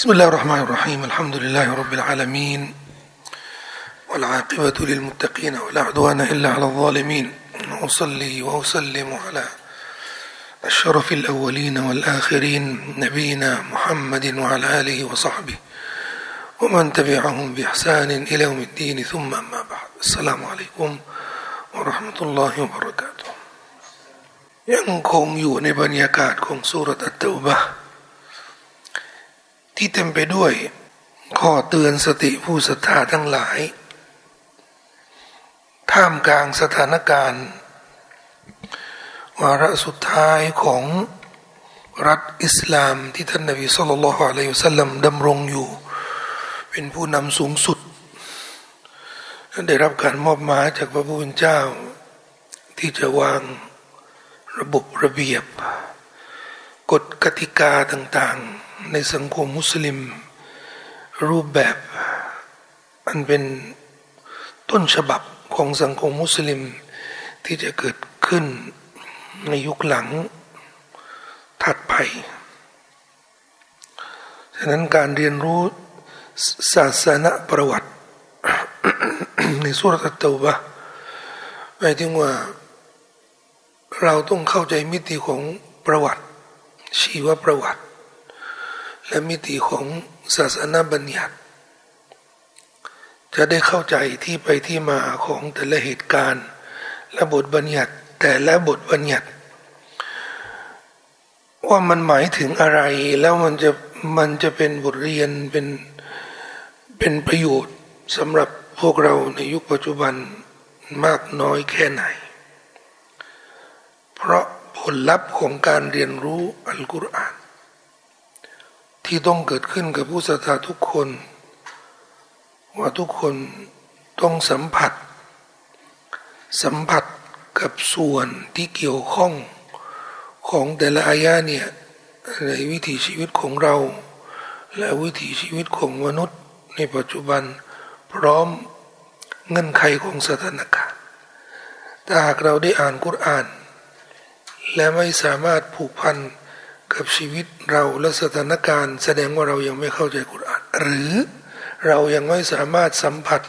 بسم الله الرحمن الرحيم الحمد لله رب العالمين والعاقبة للمتقين ولا عدوان إلا على الظالمين وأصلي وأسلم على أشرف الأولين والآخرين نبينا محمد وعلى آله وصحبه ومن تبعهم بإحسان إلى يوم الدين ثم أما بعد السلام عليكم ورحمة الله وبركاته ยังคงอยู่ในบรรยากาศของสุรตัตตบะ ที่เต็มไปด้วย ข้อเตือนสติผู้ศรัทธาทั้งหลาย ท่ามกลางสถานการณ์วาระสุดท้ายของรัฐอิสลามที่ท่านนบีสุลต่านละฮ์อะลัยฮิสัลลัมดำรงอยู่ เป็นผู้นำสูงสุด ได้รับการมอบหมายจากพระผู้เป็นเจ้า ที่จะวางระบบระเบียบ กฎกติกาต่างๆ ในสังคมมุสลิม รูปแบบอันเป็นต้นฉบับของสังคมมุสลิม ที่จะเกิดขึ้นในยุคหลังถัดไป ฉะนั้นการเรียนรู้ศาสนาประวัติ ในสุรตัตตบะหมายถึงว่าเราต้องเข้าใจมิติของประวัติ ชีวประวัติ และมิติของศาสนาบัญญัติ จะได้เข้าใจที่ไปที่มาของแต่ละเหตุการณ์ และบทบัญญัติ แต่และบทบัญญัติ ว่ามันหมายถึงอะไร แล้วมันจะมันจะเป็นบทเรียนเป็นเป็นประโยชน์สำหรับพวกเราในยุคปัจจุบันมากน้อยแค่ไหน เพราะผลลัพธ์ของการเรียนรู้อัลกุรอาน ที่ต้องเกิดขึ้นกับผู้ศรัทธาทุกคน ว่าทุกคนต้องสัมผัส สัมผัสกับส่วนที่เกี่ยวข้องของแต่ละอายะเนี่ยในวิถีชีวิตของเรา และวิถีชีวิตของมนุษย์ ในปัจจุบันพร้อมเงื่อนไขของสถานการณ์ถ้าหากเราได้อ่านกุรอาน และไม่สามารถผูกพัน กับชีวิตเราและสถานการณ์ แสดงว่าเรายังไม่เข้าใจกุรอานหรือเรายังไม่สามารถสัมผัส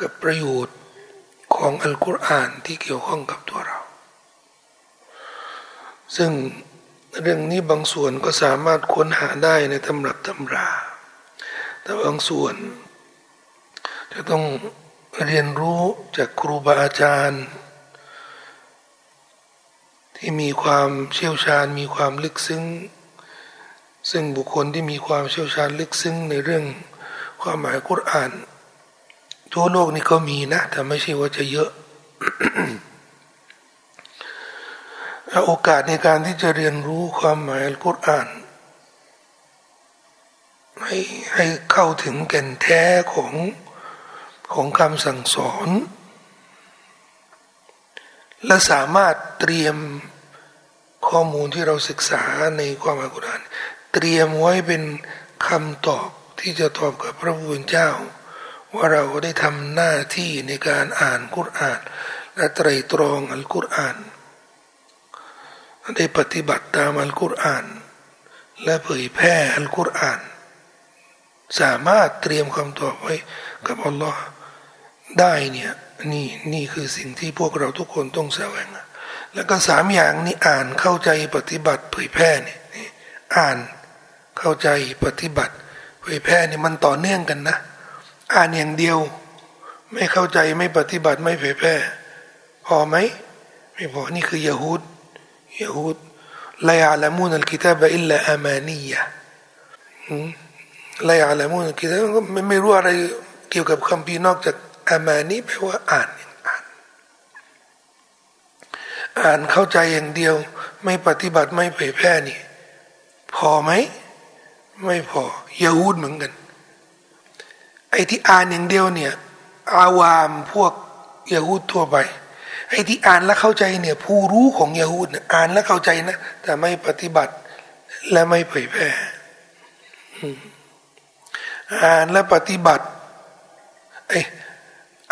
กับประโยชน์ของอัลกุรอานที่เกี่ยวข้องกับตัวเรา ซึ่งเรื่องนี้บางส่วนก็สามารถค้นหาได้ในตำรับตำรา แต่บางส่วน จะต้องเรียนรู้จากครูบาอาจารย์ ที่มีความเชี่ยวชาญ มีความลึกซึ้ง ซึ่งบุคคลที่มีความเชี่ยวชาญลึกซึ้งในเรื่องความหมายกุรอาน ทั่วโลกนี่ก็มีนะ แต่ไม่ใช่ว่าจะเยอะโอกาสในการที่จะเรียนรู้ความหมายกุรอานให้ให้เข้าถึงแก่นแท้ของของคำสั่งสอน และสามารถเตรียม ข้อมูลที่เราศึกษาในความอัลกุรอานเตรียมไว้เป็นคำตอบที่จะตอบกับพระผู้เป็นเจ้า ว่าเราได้ทำหน้าที่ในการอ่านกุรอาน และไตรตรองอัลกุรอาน ได้ปฏิบัติตามอัลกุรอาน และเผยแพร่อัลกุรอาน สามารถเตรียมคำตอบไว้กับอัลลอฮ์ได้เนี่ยนี่นี่คือสิ่งที่พวกเราทุกคนต้องแสวง แล้วก็สามอย่างนี้อ่านเข้าใจปฏิบัติเผยแพร่นี่อ่านเข้าใจปฏิบัติเผยแพร่นี่มันต่อเนื่องกันนะ อ่านอย่างเดียว ไม่เข้าใจไม่ปฏิบัติไม่เผยแพร่ พอไหมไม่พอนี่คือยาฮูดยาฮูดลายอาลามูนัลกิตาบะอิลลาอามานียะลายอาลามูนัลกิตาบไม่ไม่รู้อะไรเกี่ยวกับคำพีนอกจากอามานีแปลว่าอ่าน อ่านเข้าใจอย่างเดียว ไม่ปฏิบัติไม่เผยแพร่นี่ พอไหม ไม่พอยาฮูดเหมือนกัน ไอ้ที่อ่านอย่างเดียวเนี่ย อาวามพวกยาฮูดทั่วไปไอ้ที่อ่านแล้วเข้าใจเนี่ยผู้รู้ของยาฮูดเนี่ยอ่านแล้วเข้าใจนะแต่ไม่ปฏิบัติและไม่เผยแพร่อ่านและปฏิบัติไอ้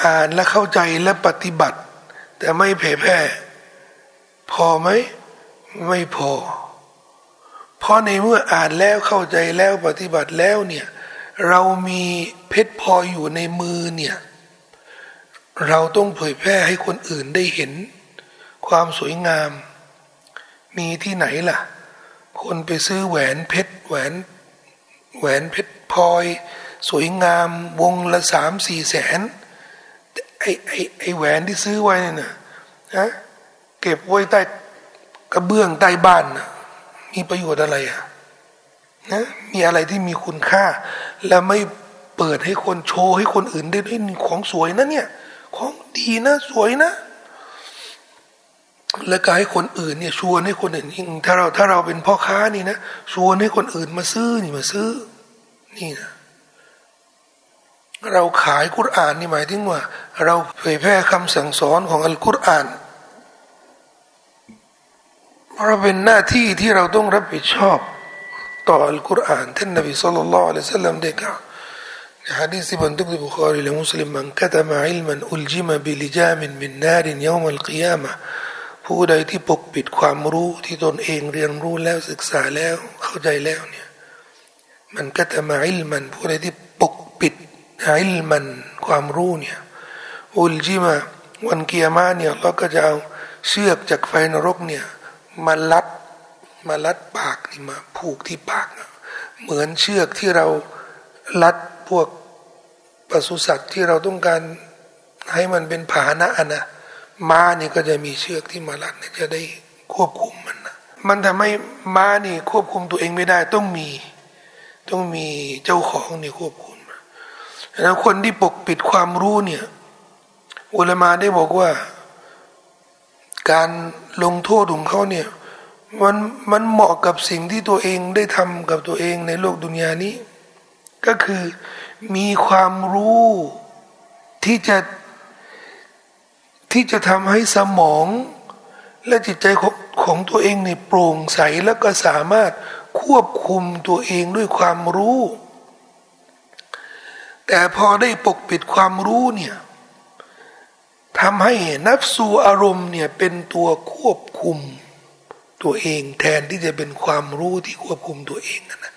อ่านและเข้าใจและปฏิบัติ แต่ไม่เผยแพร่ พอไหมไม่พอ เพราะในเมื่ออ่านแล้วเข้าใจแล้วปฏิบัติแล้วเนี่ยเรามีเพชรพออยู่ในมือเนี่ยเราต้องเผยแพร่ให้คนอื่นได้เห็น ความสวยงาม มีที่ไหนล่ะ คนไปซื้อแหวนเพชรแหวนแหวนเพชรพลอย สวยงามวงละสามสี่แสนไอไอไอแหวนที่ซื้อไว้เนี่ยนะ เก็บไว้ใต้กระเบื้องใต้บ้านนะมีประโยชน์อะไรอะนะมีอะไรที่มีคุณค่า แล้วไม่เปิดให้คนโชว์ให้คนอื่นได้ด้วยของสวยนะเนี่ย ของดีนะสวยนะ แล้วก็ให้คนอื่นเนี่ยชวนให้คนอื่นยิ่งถ้าเราถ้าเราเป็นพ่อค้านี่นะชวนให้คนอื่นมาซื้อนี่มาซื้อ นี่นะเราขายกุรอานนี่หมายถึงว่า เราเผยแพร่คำสั่งสอนของอัลกุรอาน เราเป็นหน้าที่ที่เราต้องรับผิดชอบ ต่ออัลกุรอานท่านนบีصلى الله عليه وسلمได้กล่าวในฮะดีษที่บันทึกในบุคอรีและมุสลิมمن كتم علما ألجم بلجام من نار يوم القيامةผู้ใดที่ปกปิดความรู้ที่ตนเองเรียนรู้แล้วศึกษาแล้วเข้าใจแล้วเนี่ยمن كتم علما ผู้ใดที่ปกปิดعلما ความรู้เนี่ย ألجمวันกิยามาเนี่ยเราก็จะเอาเชือกจากไฟนรกเนี่ย มาลัดมาลัดปากนี่มาผูกที่ปาก เหมือนเชือกที่เราลัดพวกปศุสัตว์ที่เราต้องการให้มันเป็นผานะนะม้านี่ก็จะมีเชือกที่มาลัดเนี่ยจะได้ควบคุมมันนะมันทำให้ม้านี่ควบคุมตัวเองไม่ได้ต้องมีต้องมีเจ้าของนี่ควบคุมแล้วคนที่ปกปิดความรู้เนี่ยอุลมาได้บอกว่า การลงโทษของเขาเนี่ยมันมันเหมาะกับสิ่งที่ตัวเองได้ทำกับตัวเองในโลกดุนยานี้ ก็คือมีความรู้ที่จะที่จะทำให้สมองและจิตใจของของตัวเองในโปร่งใสแล้วก็สามารถควบคุมตัวเองด้วยความรู้ แต่พอได้ปกปิดความรู้เนี่ย ทำให้นับสูอารมณ์เนี่ยเป็นตัวควบคุมตัวเองแทนที่จะเป็นความรู้ที่ควบคุมตัวเองนะ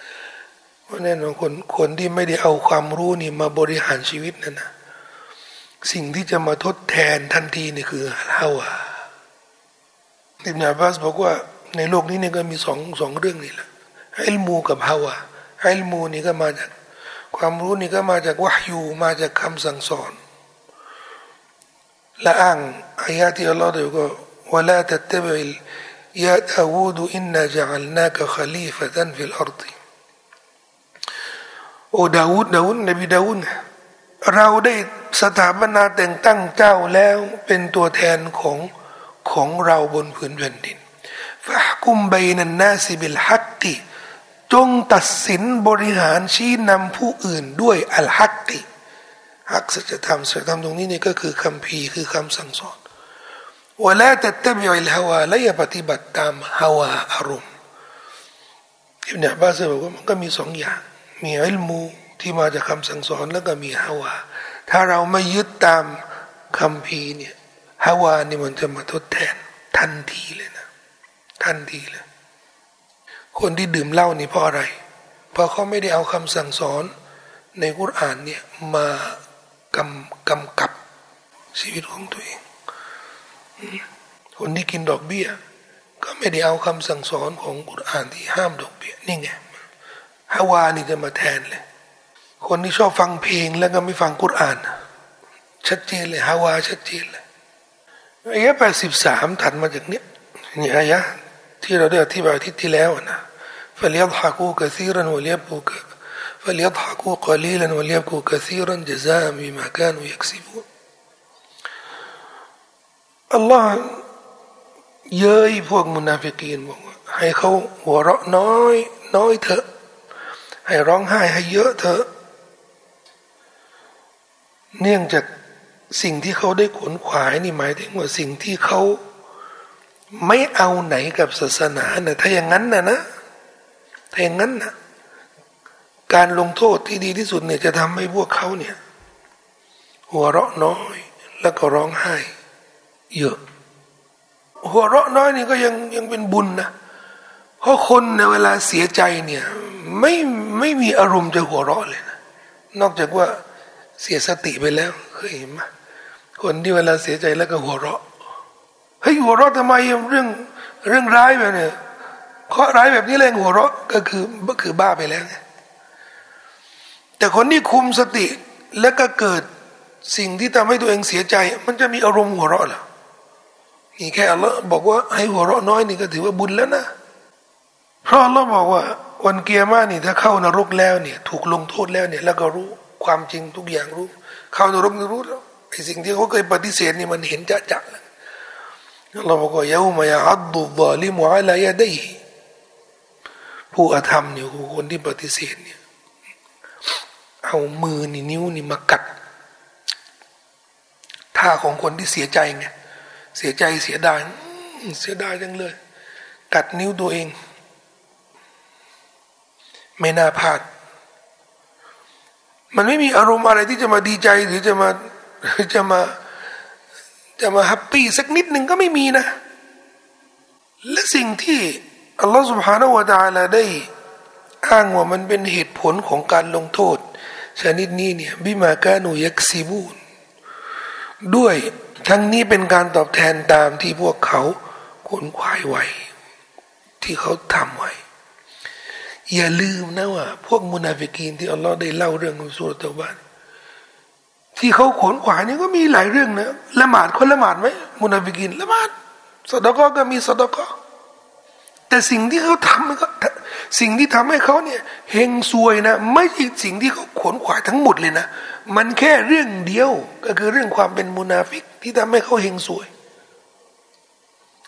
เพราะแน่นอนคนคนที่ไม่ได้เอาความรู้นี่มาบริหารชีวิตนั่นนะสิ่งที่จะมาทดแทนทันทีนี่คือฮาวาอิบนุอับบาสบอกว่าในโลกนี้เนี่ยก็มีสองสองเรื่องนี่แหละعلم กับ هوى علم นี่ก็มาจาก ความรู้นี่ก็มาจากวะฮยูมาจากคำสั่งสอน และอ้างอายะที่อัลลอฮ์ได้ก็ว่าلا تتبع يا داود إنا جعلناك خليفة في الأرض โอ้ดาวูดดาวูดนบีดาวูดเราได้สถาปนาแต่งตั้งเจ้าแล้วเป็นตัวแทนของของเราบนผืนแผ่นดินฟะกุมบนันนาซิบิลฮักติจงตัดสินบริหารชี้นำผู้อื่นด้วยอัลฮักติ ฮักสัจธรรมสัจธรรมตรงนี้นี่ก็คือคำพีคือคำสั่งสอนว่าแล้วแต่เตบิอิลฮาวาและอย่าปฏิบัติตามฮาวาอารมณ์อิบเนบาสบอกว่ามันก็มีสองอย่าง มีอิลมูที่มาจากคำสั่งสอนแล้วก็มีฮาวา ถ้าเราไม่ยึดตามคำพีเนี่ยฮาวานี่มันจะมาทดแทนทันทีเลยนะ ทันทีเลย คนที่ดื่มเหล้านี่เพราะอะไร เพราะเขาไม่ได้เอาคำสั่งสอนในกุรอานเนี่ยมา กำกำกับชีวิตของตัวเอง คนที่กินดอกเบี้ย ก็ไม่ได้เอาคำสั่งสอนของกุรอานที่ห้ามดอกเบี้ยนี่ไงฮาวานี่จะมาแทนเลย คนที่ชอบฟังเพลงแล้วก็ไม่ฟังกุรอาน ชัดเจนเลยฮาวาชัดเจนเลยอายะแปดสิบสามถัดมาจากเนี้ยนี่อายะที่เราได้อธิบายที่ที่แล้วนะฟะเลียดฮากูกะซีรันวะเลียบูกะ فليضحكوا قليلا وليبكوا كثيرا جزاء بما كانوا يكسبون الله เย้ยพวกมุนาฟิกีนบอกว่าให้เขาหัวเราะน้อย น้อยเถอะให้ร้องไห้ให้เยอะเถอะเนื่องจากสิ่งที่เขาได้ขนขวายนี่หมายถึงว่าสิ่งที่เขาไม่เอาไหนกับศาสนานะถ้าอย่างนั้นนะนะถ้าอย่างนั้นนะ การลงโทษที่ดีที่สุดเนี่ยจะทำให้พวกเขาเนี่ย หัวเราะน้อยแล้วก็ร้องไห้ เยอะ หัวเราะน้อยนี่ก็ยังยังเป็นบุญนะเพราะคนในเวลาเสียใจเนี่ยไม่ไม่มีอารมณ์จะหัวเราะเลยนะนอกจากว่าเสียสติไปแล้วเคยเห็นไหมคนที่เวลาเสียใจแล้วก็หัวเราะเฮ้ยหัวเราะทำไมเรื่องเรื่องร้ายแบบเนี่ยเคราะร้ายแบบนี้เลยหัวเราะก็คือก็คือบ้าไปแล้วไง แต่คนที่คุมสติแล้วก็เกิดสิ่งที่ทำให้ตัวเองเสียใจ มันจะมีอารมณ์หัวเราะเหรอนี่แค่อัลลอฮ์บอกว่าให้หัวเราะน้อยนี่ก็ถือว่าบุญแล้วนะ เพราะอัลลอฮ์บอกว่า วันเกียร์มานี่ถ้าเข้านรกแล้วเนี่ย ถูกลงโทษแล้วเนี่ย แล้วก็รู้ความจริงทุกอย่างรู้ เข้านรกนี่รู้แล้วไอ้สิ่งที่เขาเคยปฏิเสธนี่มันเห็นจะจะแล้วเราบอกว่าเยาวมายอัดดุบาลิมุอัลายะได้ผู้อาธรรมเนี่ยคนที่ปฏิเสธเนี่ย เอามือนี่นิ้วนี่มากัดท่าของคนที่เสียใจไงเสียใจเสียดายเสียดายจังเลย กัดนิ้วตัวเอง ไม่น่าพลาด มันไม่มีอารมณ์อะไรที่จะมาดีใจหรือจะมาจะมาจะมาแฮปปี้สักนิดหนึ่งก็ไม่มีนะ และสิ่งที่อัลลอฮฺสุบฮานาวะตาลาได้ อ้างว่ามันเป็นเหตุผลของการลงโทษ ชนิดนี้เนี่ยบิมากานูยักซิบูนด้วยทั้งนี้เป็นการตอบแทนตามที่พวกเขาขนขวายไว้ ที่เขาทำไว้ อย่าลืมนะว่า พวกมุนาฟิกีนที่อัลลอฮ์ได้เล่าเรื่องของสุรตะวันที่เขาขนขวายนี่ก็มีหลายเรื่องนะละหมาดคนละหมาดไหมมุนาฟิกินละหมาดสดกก็มีสดก็แต่สิ่งที่เขาทำมันก็ สิ่งที่ทำให้เขาเนี่ยเฮงซวยนะ ไม่ใช่สิ่งที่เขาขนขวายทั้งหมดเลยนะ มันแค่เรื่องเดียวก็คือเรื่องความเป็นมุนาฟิก ที่ทำให้เขาเฮงซวย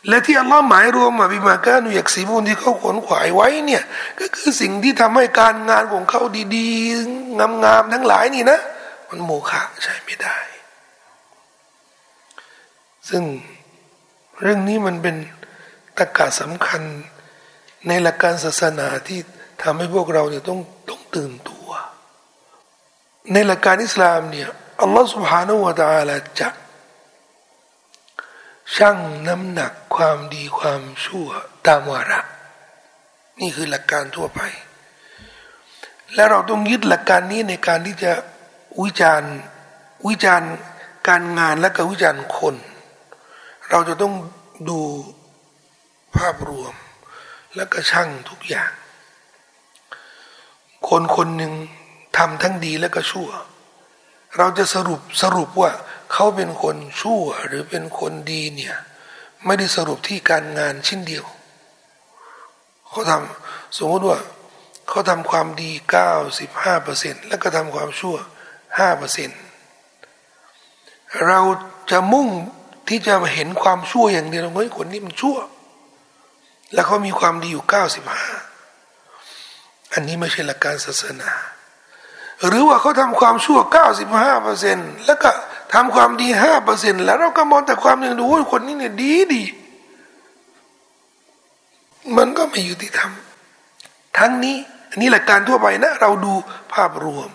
และที่อัลลอฮ์หมายรวมมาบิมากานุยักษีบุญที่เขาขนขวายไว้เนี่ย ก็คือสิ่งที่ทำให้การงานของเขาดีๆ งามๆทั้งหลายนี่นะ มันโมฆะใช้ไม่ได้ ซึ่งเรื่องนี้มันเป็นตะกาสำคัญ ในหลักการศาสนาที่ทำให้พวกเราเนี่ยต้องต้องตื่นตัว ในหลักการอิสลามเนี่ยอัลลอฮฺสุบฮานาวะตาลาจะชั่งน้ำหนักความดีความชั่วตามวาระนี่คือหลักการทั่วไป และเราต้องยึดหลักการนี้ในการที่จะวิจารณ์วิจารณ์การงานและก็วิจารณ์คน เราจะต้องดูภาพรวม แล้วก็ช่างทุกอย่าง คนคนหนึ่งทำทั้งดีแล้วก็ชั่ว เราจะสรุปสรุปว่าเขาเป็นคนชั่วหรือเป็นคนดีเนี่ยไม่ได้สรุปที่การงานชิ้นเดียว เขาทำสมมติว่าเขาทำความดีเก้าสิบห้าเปอร์เซ็นแล้วก็ทำความชั่วห้าเปอร์เซ็นเราจะมุ่งที่จะเห็นความชั่วอย่างเดียวเฮ้ยคนนี้มันชั่ว แล้วเขามีความดีอยู่เก้าสิบห้าอันนี้ไม่ใช่หลักการศาสนา หรือว่าเขาทำความชั่วเก้าสิบห้าเปอร์เซ็นแล้วก็ทำความดีห้าเปอร์เซ็นแล้วเราก็มองแต่ความหนึ่งดูคนนี้เนี่ยดีดี มันก็ไม่อยู่ที่ทำทั้งนี้อันนี้หลักการทั่วไปนะ เราดูภาพรวม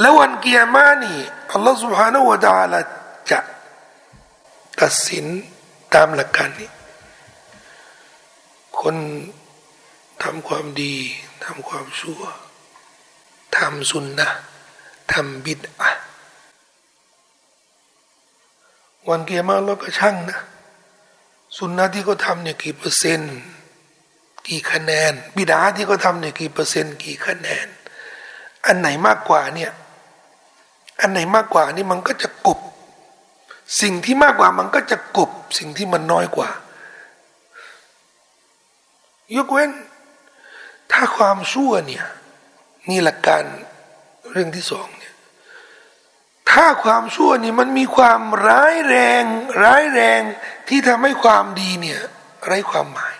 แล้ววันเกียร์มานี่อัลลอฮฺ سبحانه และ تعالى จะตัดสินตามหลักการนี้ คนทำความดีทำความชั่วทำสุนนะทำบิดอะวันเกียร์มาเราก็ช่างนะ สุนนะที่เขาทำเนี่ยกี่เปอร์เซ็นต์กี่คะแนน บิดาที่เขาทำเนี่ยกี่เปอร์เซ็นต์กี่คะแนน อันไหนมากกว่าเนี่ยอันไหนมากกว่านี่มันก็จะกบ สิ่งที่มากกว่ามันก็จะกบสิ่งที่มันน้อยกว่า ยกเว้น ถ้าความชั่วเนี่ยนี่หลักการเรื่องที่สองเนี่ยถ้าความชั่วนี่มันมีความร้ายแรง ร้ายแรงที่ทำให้ความดีเนี่ยไร้ความหมาย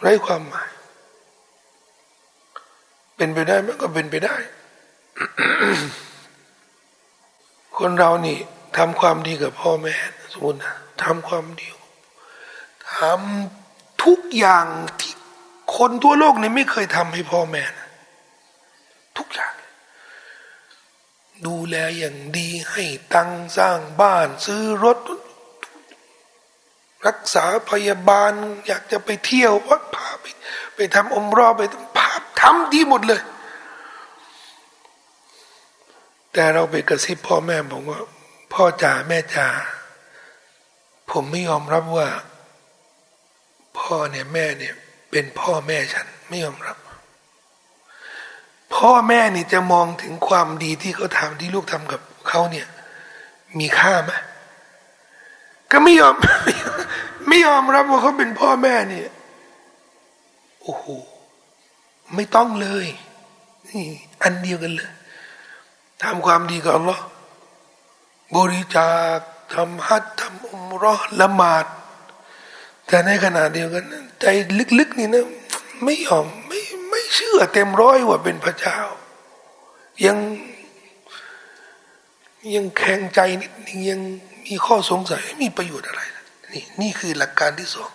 ไร้ความหมาย เป็นไปได้มันก็เป็นไปได้ คนเรานี่ทำความดีกับพ่อแม่สมมตินะทำความดี ทำทุกอย่างที่คนทั่วโลกนี่ไม่เคยทำให้พ่อแม่นะทุกอย่าง ดูแลอย่างดีให้ตังสร้างบ้านซื้อรถ รักษาพยาบาล อยากจะไปเที่ยววัดพาไปไปทำอมรอไปพาทำดีหมดเลย แต่เราไปกระซิบพ่อแม่บอกว่า พ่อจ๋าแม่จ๋าผมไม่ยอมรับว่า พ่อเนี่ยแม่เนี่ยเป็นพ่อแม่ฉันไม่ยอมรับ พ่อแม่นี่จะมองถึงความดีที่เขาทำที่ลูกทำกับเขาเนี่ย มีค่าไหมก็ไม่ยอม ไม่ยอมรับว่าเขาเป็นพ่อแม่เนี่ยโอ้โหไม่ต้องเลยนี่อันเดียวกันเลยทำความดีกับอัลลอฮ์บริจาคทำฮัจทำอุมรอละหมาด แต่ในขณะเดียวกันใจลึกๆนี่นะไม่ยอมไม่ไม่เชื่อเต็มร้อยว่าเป็นพระเจ้า ยังยังแข็งใจนิดนึงยังมีข้อสงสัยมีประโยชน์อะไรนี่นี่คือหลักการที่สอง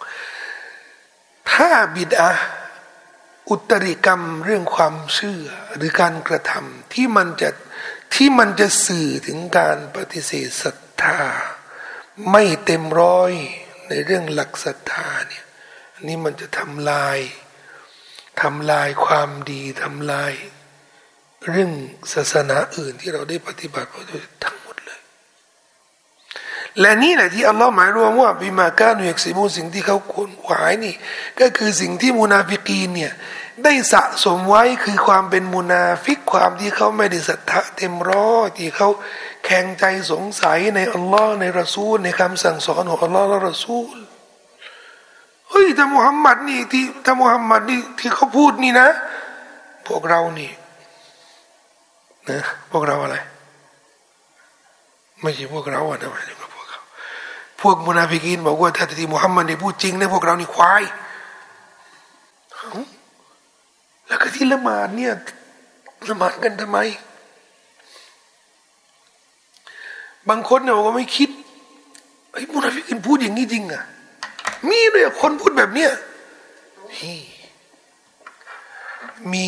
ถ้าบิดาอุตริกรรมเรื่องความเชื่อหรือการกระทำที่มันจะที่มันจะสื่อถึงการปฏิเสธศรัทธา ไม่เต็มร้อย ในเรื่องหลักศรัทธาเนี่ยนี่มันจะทำลายทำลายความดีทำลาย เรื่องศาสนาอื่นที่เราได้ปฏิบัติมาโดยทั้งหมดเลย และนี่แหละที่อัลลอฮ์หมายรวมว่าبما كانوا يكسبون สิ่งที่เขาขวนขวายนี่ ก็คือสิ่งที่มุนาฟิกีนเนี่ย ได้สะสมไว้คือความเป็นมุนาฟิกความที่เขาไม่ได้ศรัทธาเต็มร้อยที่เขาแคลงใจสงสัยในอัลลอฮ์ในรอซูล ในคำสั่งสอนของอัลลอฮ์และรอซูลเฮ้ยถ้ามุฮัมมัดนี่ที่ถ้ามุฮัมมัดนี่ที่เขาพูดนี่นะ พวกเรานี่นะพวกเราอะไร ไม่ใช่พวกเราอะนะหมายถึงพวกเขาพวกมุนาฟิกีนบอกว่าถ้าที่มุฮัมมัดนี่พูดจริงนะพวกเรานี่ควาย แล้วก็ที่ละหมาดเนี่ยละหมาดกันทำไม บางคนเนี่ยบอกว่าไม่คิดไอ้มุนาฟิกินพูดอย่างนี้จริงอะ มีเลยคนพูดแบบเนี้ยมี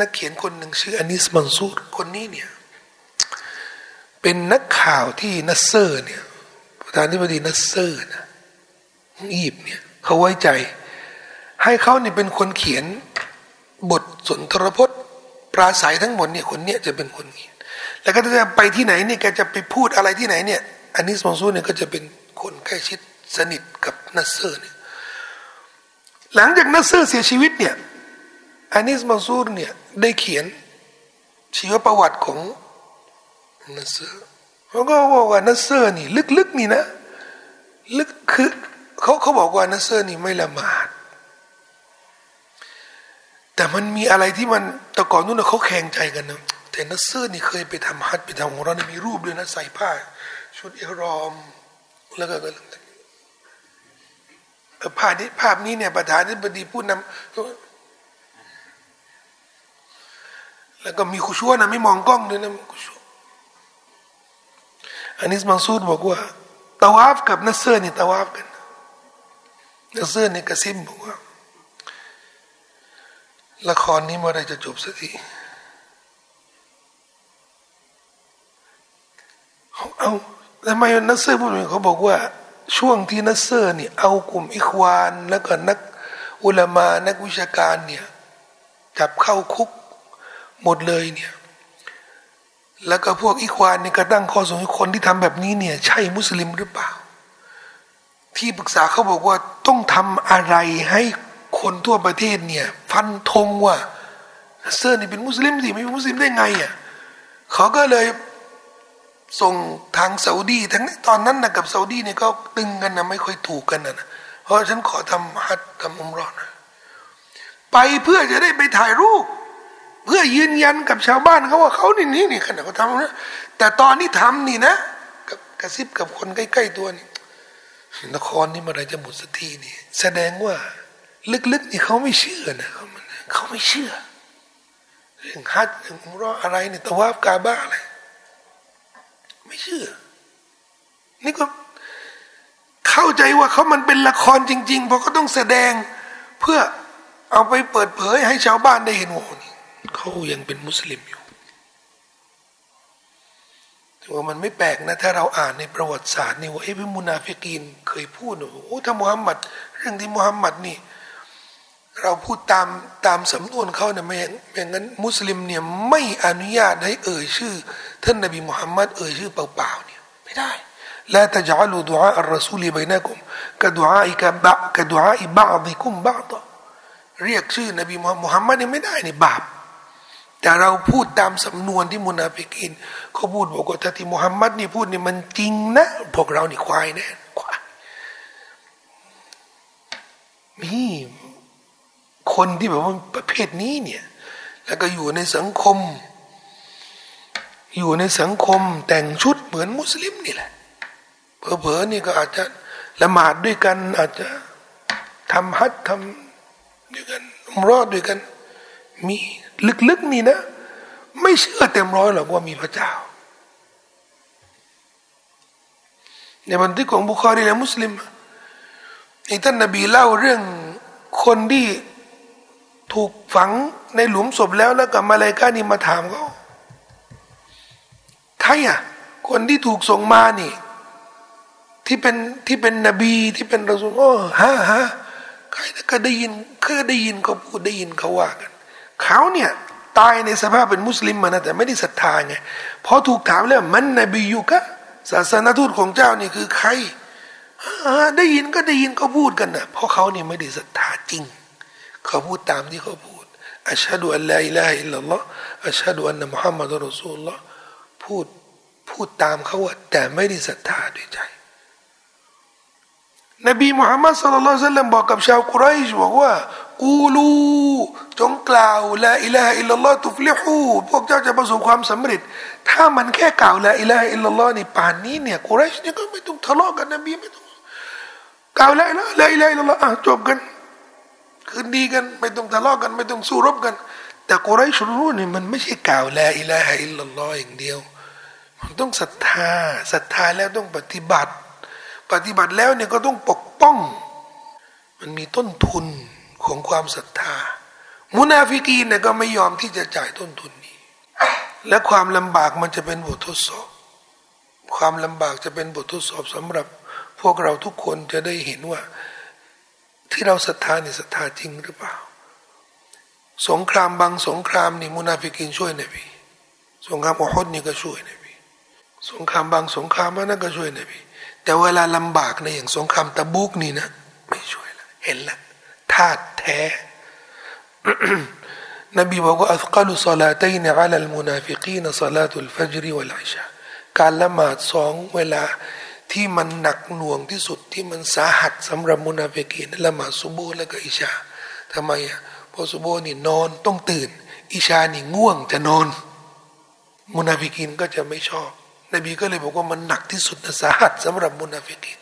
นักเขียนคนหนึ่งชื่ออานิสมันซูรคนนี้เนี่ย เป็นนักข่าวที่นัสเซอร์เนี่ยประธานาธิบดีนัสเซอร์นะอียิปต์เนี่ย เขาไว้ใจ ให้เขาเนี่ยเป็นคนเขียนบทสุนทรพจน์ ปราศรัยทั้งหมดเนี่ยคนเนี้ยจะเป็นคนเขียน แล้วก็จะไปที่ไหนเนี่ยแกจะไปพูดอะไรที่ไหนเนี่ยอานิสมันซูรเนี่ยก็จะเป็นคนใกล้ชิดสนิทกับนัสเซอร์เนี่ยหลังจากนัสเซอร์เสียชีวิตเนี่ยอานิสมันซูรเนี่ยได้เขียนชีวประวัติของนัสเซอร์เขาก็บอกว่านัสเซอร์นี่ลึกๆนี่นะลึกคือเขาเขาบอกว่านัสเซอร์นี่ไม่ละหมาด แต่มันมีอะไรที่มันแต่ก่อนนู้นเขาแคลงใจกันนะแต่นัสเซอร์นี่เคยไปทำฮัจญ์ไปทำอุมเราะฮ์นี่มีรูปด้วยนะใส่ผ้า ชุดเอียะฮ์รอม แล้วก็ภาพนี้ภาพนี้เนี่ยประธานาธิบดีผู้นำแล้วก็มีخشوع นะไม่มองกล้องด้วยนะخشوع อันนี้มันซูรบอกว่าตาวาฟกับนัสเซอร์นี่ตาวาฟกันนัสเซอร์นี่กระซิบบอกว่า ละครนี้เมื่อไรจะจบสักทีเขาเอาทำไมนัสเซอร์พูดอย่างเขาบอกว่า ช่วงที่นัสเซอร์นี่ยเอากลุ่มอิควานแล้วก็นักอุลามานักวิชาการเนี่ยจับเข้าคุกหมดเลยเนี่ย แล้วก็พวกอิควานเนี่ยก็ตั้งข้อสงสัยคนที่ทำแบบนี้เนี่ย ใช่มุสลิมหรือเปล่า ที่ปรึกษาเขาบอกว่าต้องทำอะไรให้ คนทั่วประเทศเนี่ยฟันธงว่าเซอร์นี่เป็นมุสลิมสิไม่เป็นมุสลิมได้ไงอะเขาก็เลยส่งทางซาอุดีทั้งตอนนั้นนะกับซาอุดีเนี่ยก็ตึงกันนะไม่ค่อยถูกกันนะเพราะฉันขอทำฮัตทำอุมรอนะไปเพื่อจะได้ไปถ่ายรูป เพื่อยืนยันกับชาวบ้านเขาว่าเขานี่นี่นี่ขณะเขาทำนะแต่ตอนนี้ทำนี่นะกับกระซิบกับคนใกล้ ๆ ตัวนี่นครนี่เมื่อไรจะหมดสักทีนี่ แสดงว่า ลึกๆนี่เขาไม่เชื่อนะเขาไม่เชื่อเรื่องฮัจเรื่องอุมรออะไรเนี่ยตะวาบกาบ้าอะไรไม่เชื่อ นี่ก็เข้าใจว่าเขามันเป็นละครจริง ๆ เพราะเขาต้องแสดงเพื่อเอาไปเปิดเผยให้ชาวบ้านได้เห็นว่าเขายังเป็นมุสลิมอยู่ว่ามันไม่แปลกนะถ้าเราอ่านในประวัติศาสตร์นี่ว่าเอ้พิมุนาฟิกีนเคยพูดโอ้ถ้ามุฮัมมัดเรื่องที่มุฮัมมัดนี่ เราพูดตามตามสำนวนเขาเนี่ยไม่ไม่งั้นมุสลิมเนี่ยไม่อนุญาตให้เอ่ยชื่อ ท่านนบีมุฮัมมัดเอ่ยชื่อเปล่าๆเนี่ยไม่ได้لا تجعلوا دعاء الرسول بينكم كدعاء بعضكم كدعاء بعضكم بعضا เรียกชื่อนบีมุฮัมมัดเนี่ยไม่ได้นี่บาปแต่เราพูดตามสำนวนที่มุนาฟิกินเขาพูดบอกว่าถ้าที่มุฮัมมัดนี่พูดนี่มันจริงนะพวกเรานี่ควายแน่ควายมี คนที่แบบว่าประเภทนี้เนี่ย แล้วก็อยู่ในสังคม อยู่ในสังคมแต่งชุดเหมือนมุสลิมนี่แหละเผลอๆนี่ก็อาจจะละหมาดด้วยกัน อาจจะทำฮัททำด้วยกันรอดด้วยกัน มีลึกๆนี่นะ ไม่เชื่อเต็มร้อยหรอกว่ามีพระเจ้า ในบันทึกของบุคคลีและมุสลิมในท่านนบีเล่าเรื่องคนที่ ถูกฝังในหลุมศพแล้วแล้วกับมาเลกานี่มาถามเขาใครอะคนที่ถูกส่งมานี่ ที่เป็นที่เป็นนบีที่เป็นรอซูลโอ้ฮะฮะใครก็ได้ยินเคยได้ยินเขาพูดได้ยินเขาว่ากันเขาเนี่ยตายในสภาพเป็นมุสลิมมานะแต่ไม่ได้ศรัทธาไงพอถูกถามแล้วมันนบีอยู่กะศาสนาทูตของเจ้านี่คือใครได้ยินก็ได้ยินเขาพูดกันนะเพราะเขาเนี่ยไม่ได้ศรัทธาจริง เขาพูดตามที่เขาพูดอัชฮะดูอัลลอฮอิลาฮิลลัลลอฮ์อัชฮะดูอันนะมุฮัมมัดอัลลอฮฺพูดพูดตามเขาว่าแต่ไม่ได้ศรัทธาด้วยใจ นบีมุฮัมมัดصلى الله عليه وسلم บอกกับชาวกุไรชบอกว่าقولوا จงกล่าว لا إله إلا الله تفلحوا พวกเจ้าจะประสบความสำเร็จ ถ้ามันแค่กล่าวلا إله إلا الله นี่ป่านนี้เนี่ยกุไรชเนี่ยก็ไม่ต้องทะเลาะกันนบีไม่ต้องกล่าวلا إله إلا الله อะจบกัน คืนดีกัน ไม่ต้องทะเลาะกัน ไม่ต้องสู้รบกัน แต่กุไรชรู้นี่มันไม่ใช่กล่าวلا إله إلا الله อย่างเดียว มันต้องศรัทธาศรัทธาแล้วต้องปฏิบัติ ปฏิบัติแล้วเนี่ยก็ต้องปกป้อง มันมีต้นทุนของความศรัทธา มุนาฟิกีนเนี่ยก็ไม่ยอมที่จะจ่ายต้นทุนนี้ และความลำบากมันจะเป็นบททดสอบ ความลำบากจะเป็นบททดสอบสำหรับ พวกเราทุกคนจะได้เห็นว่า ที่เราศรัทธาเนี่ยศรัทธาจริงหรือเปล่า สงครามบางสงครามนี่มุนาฟิกินช่วยนบีสงครามอุฮุดนี่ก็ช่วยนบีสงครามบางสงครามนั้นก็ช่วยนบีแต่เวลาลำบากในอย่างสงครามตะบุกนี่นะ ไม่ช่วยละเห็นละธาตุแท้ นบีบอกว่าأثقل الصلاتين على المنافقين صلاة الفجر والعشاء การละหมาดสองเวลา ที่มันหนักหน่วงที่สุดที่มันสาหัสสำหรับมุนาฟิกีนละหมาดซุโบและก็อิชาทำไมอะพอซุโบห์นี่นอนต้องตื่น อิชานี่ง่วงจะนอน มุนาฟิกีนก็จะไม่ชอบ นบีก็เลยบอกว่ามันหนักที่สุดนะสาหัสสำหรับมุนาฟิกีน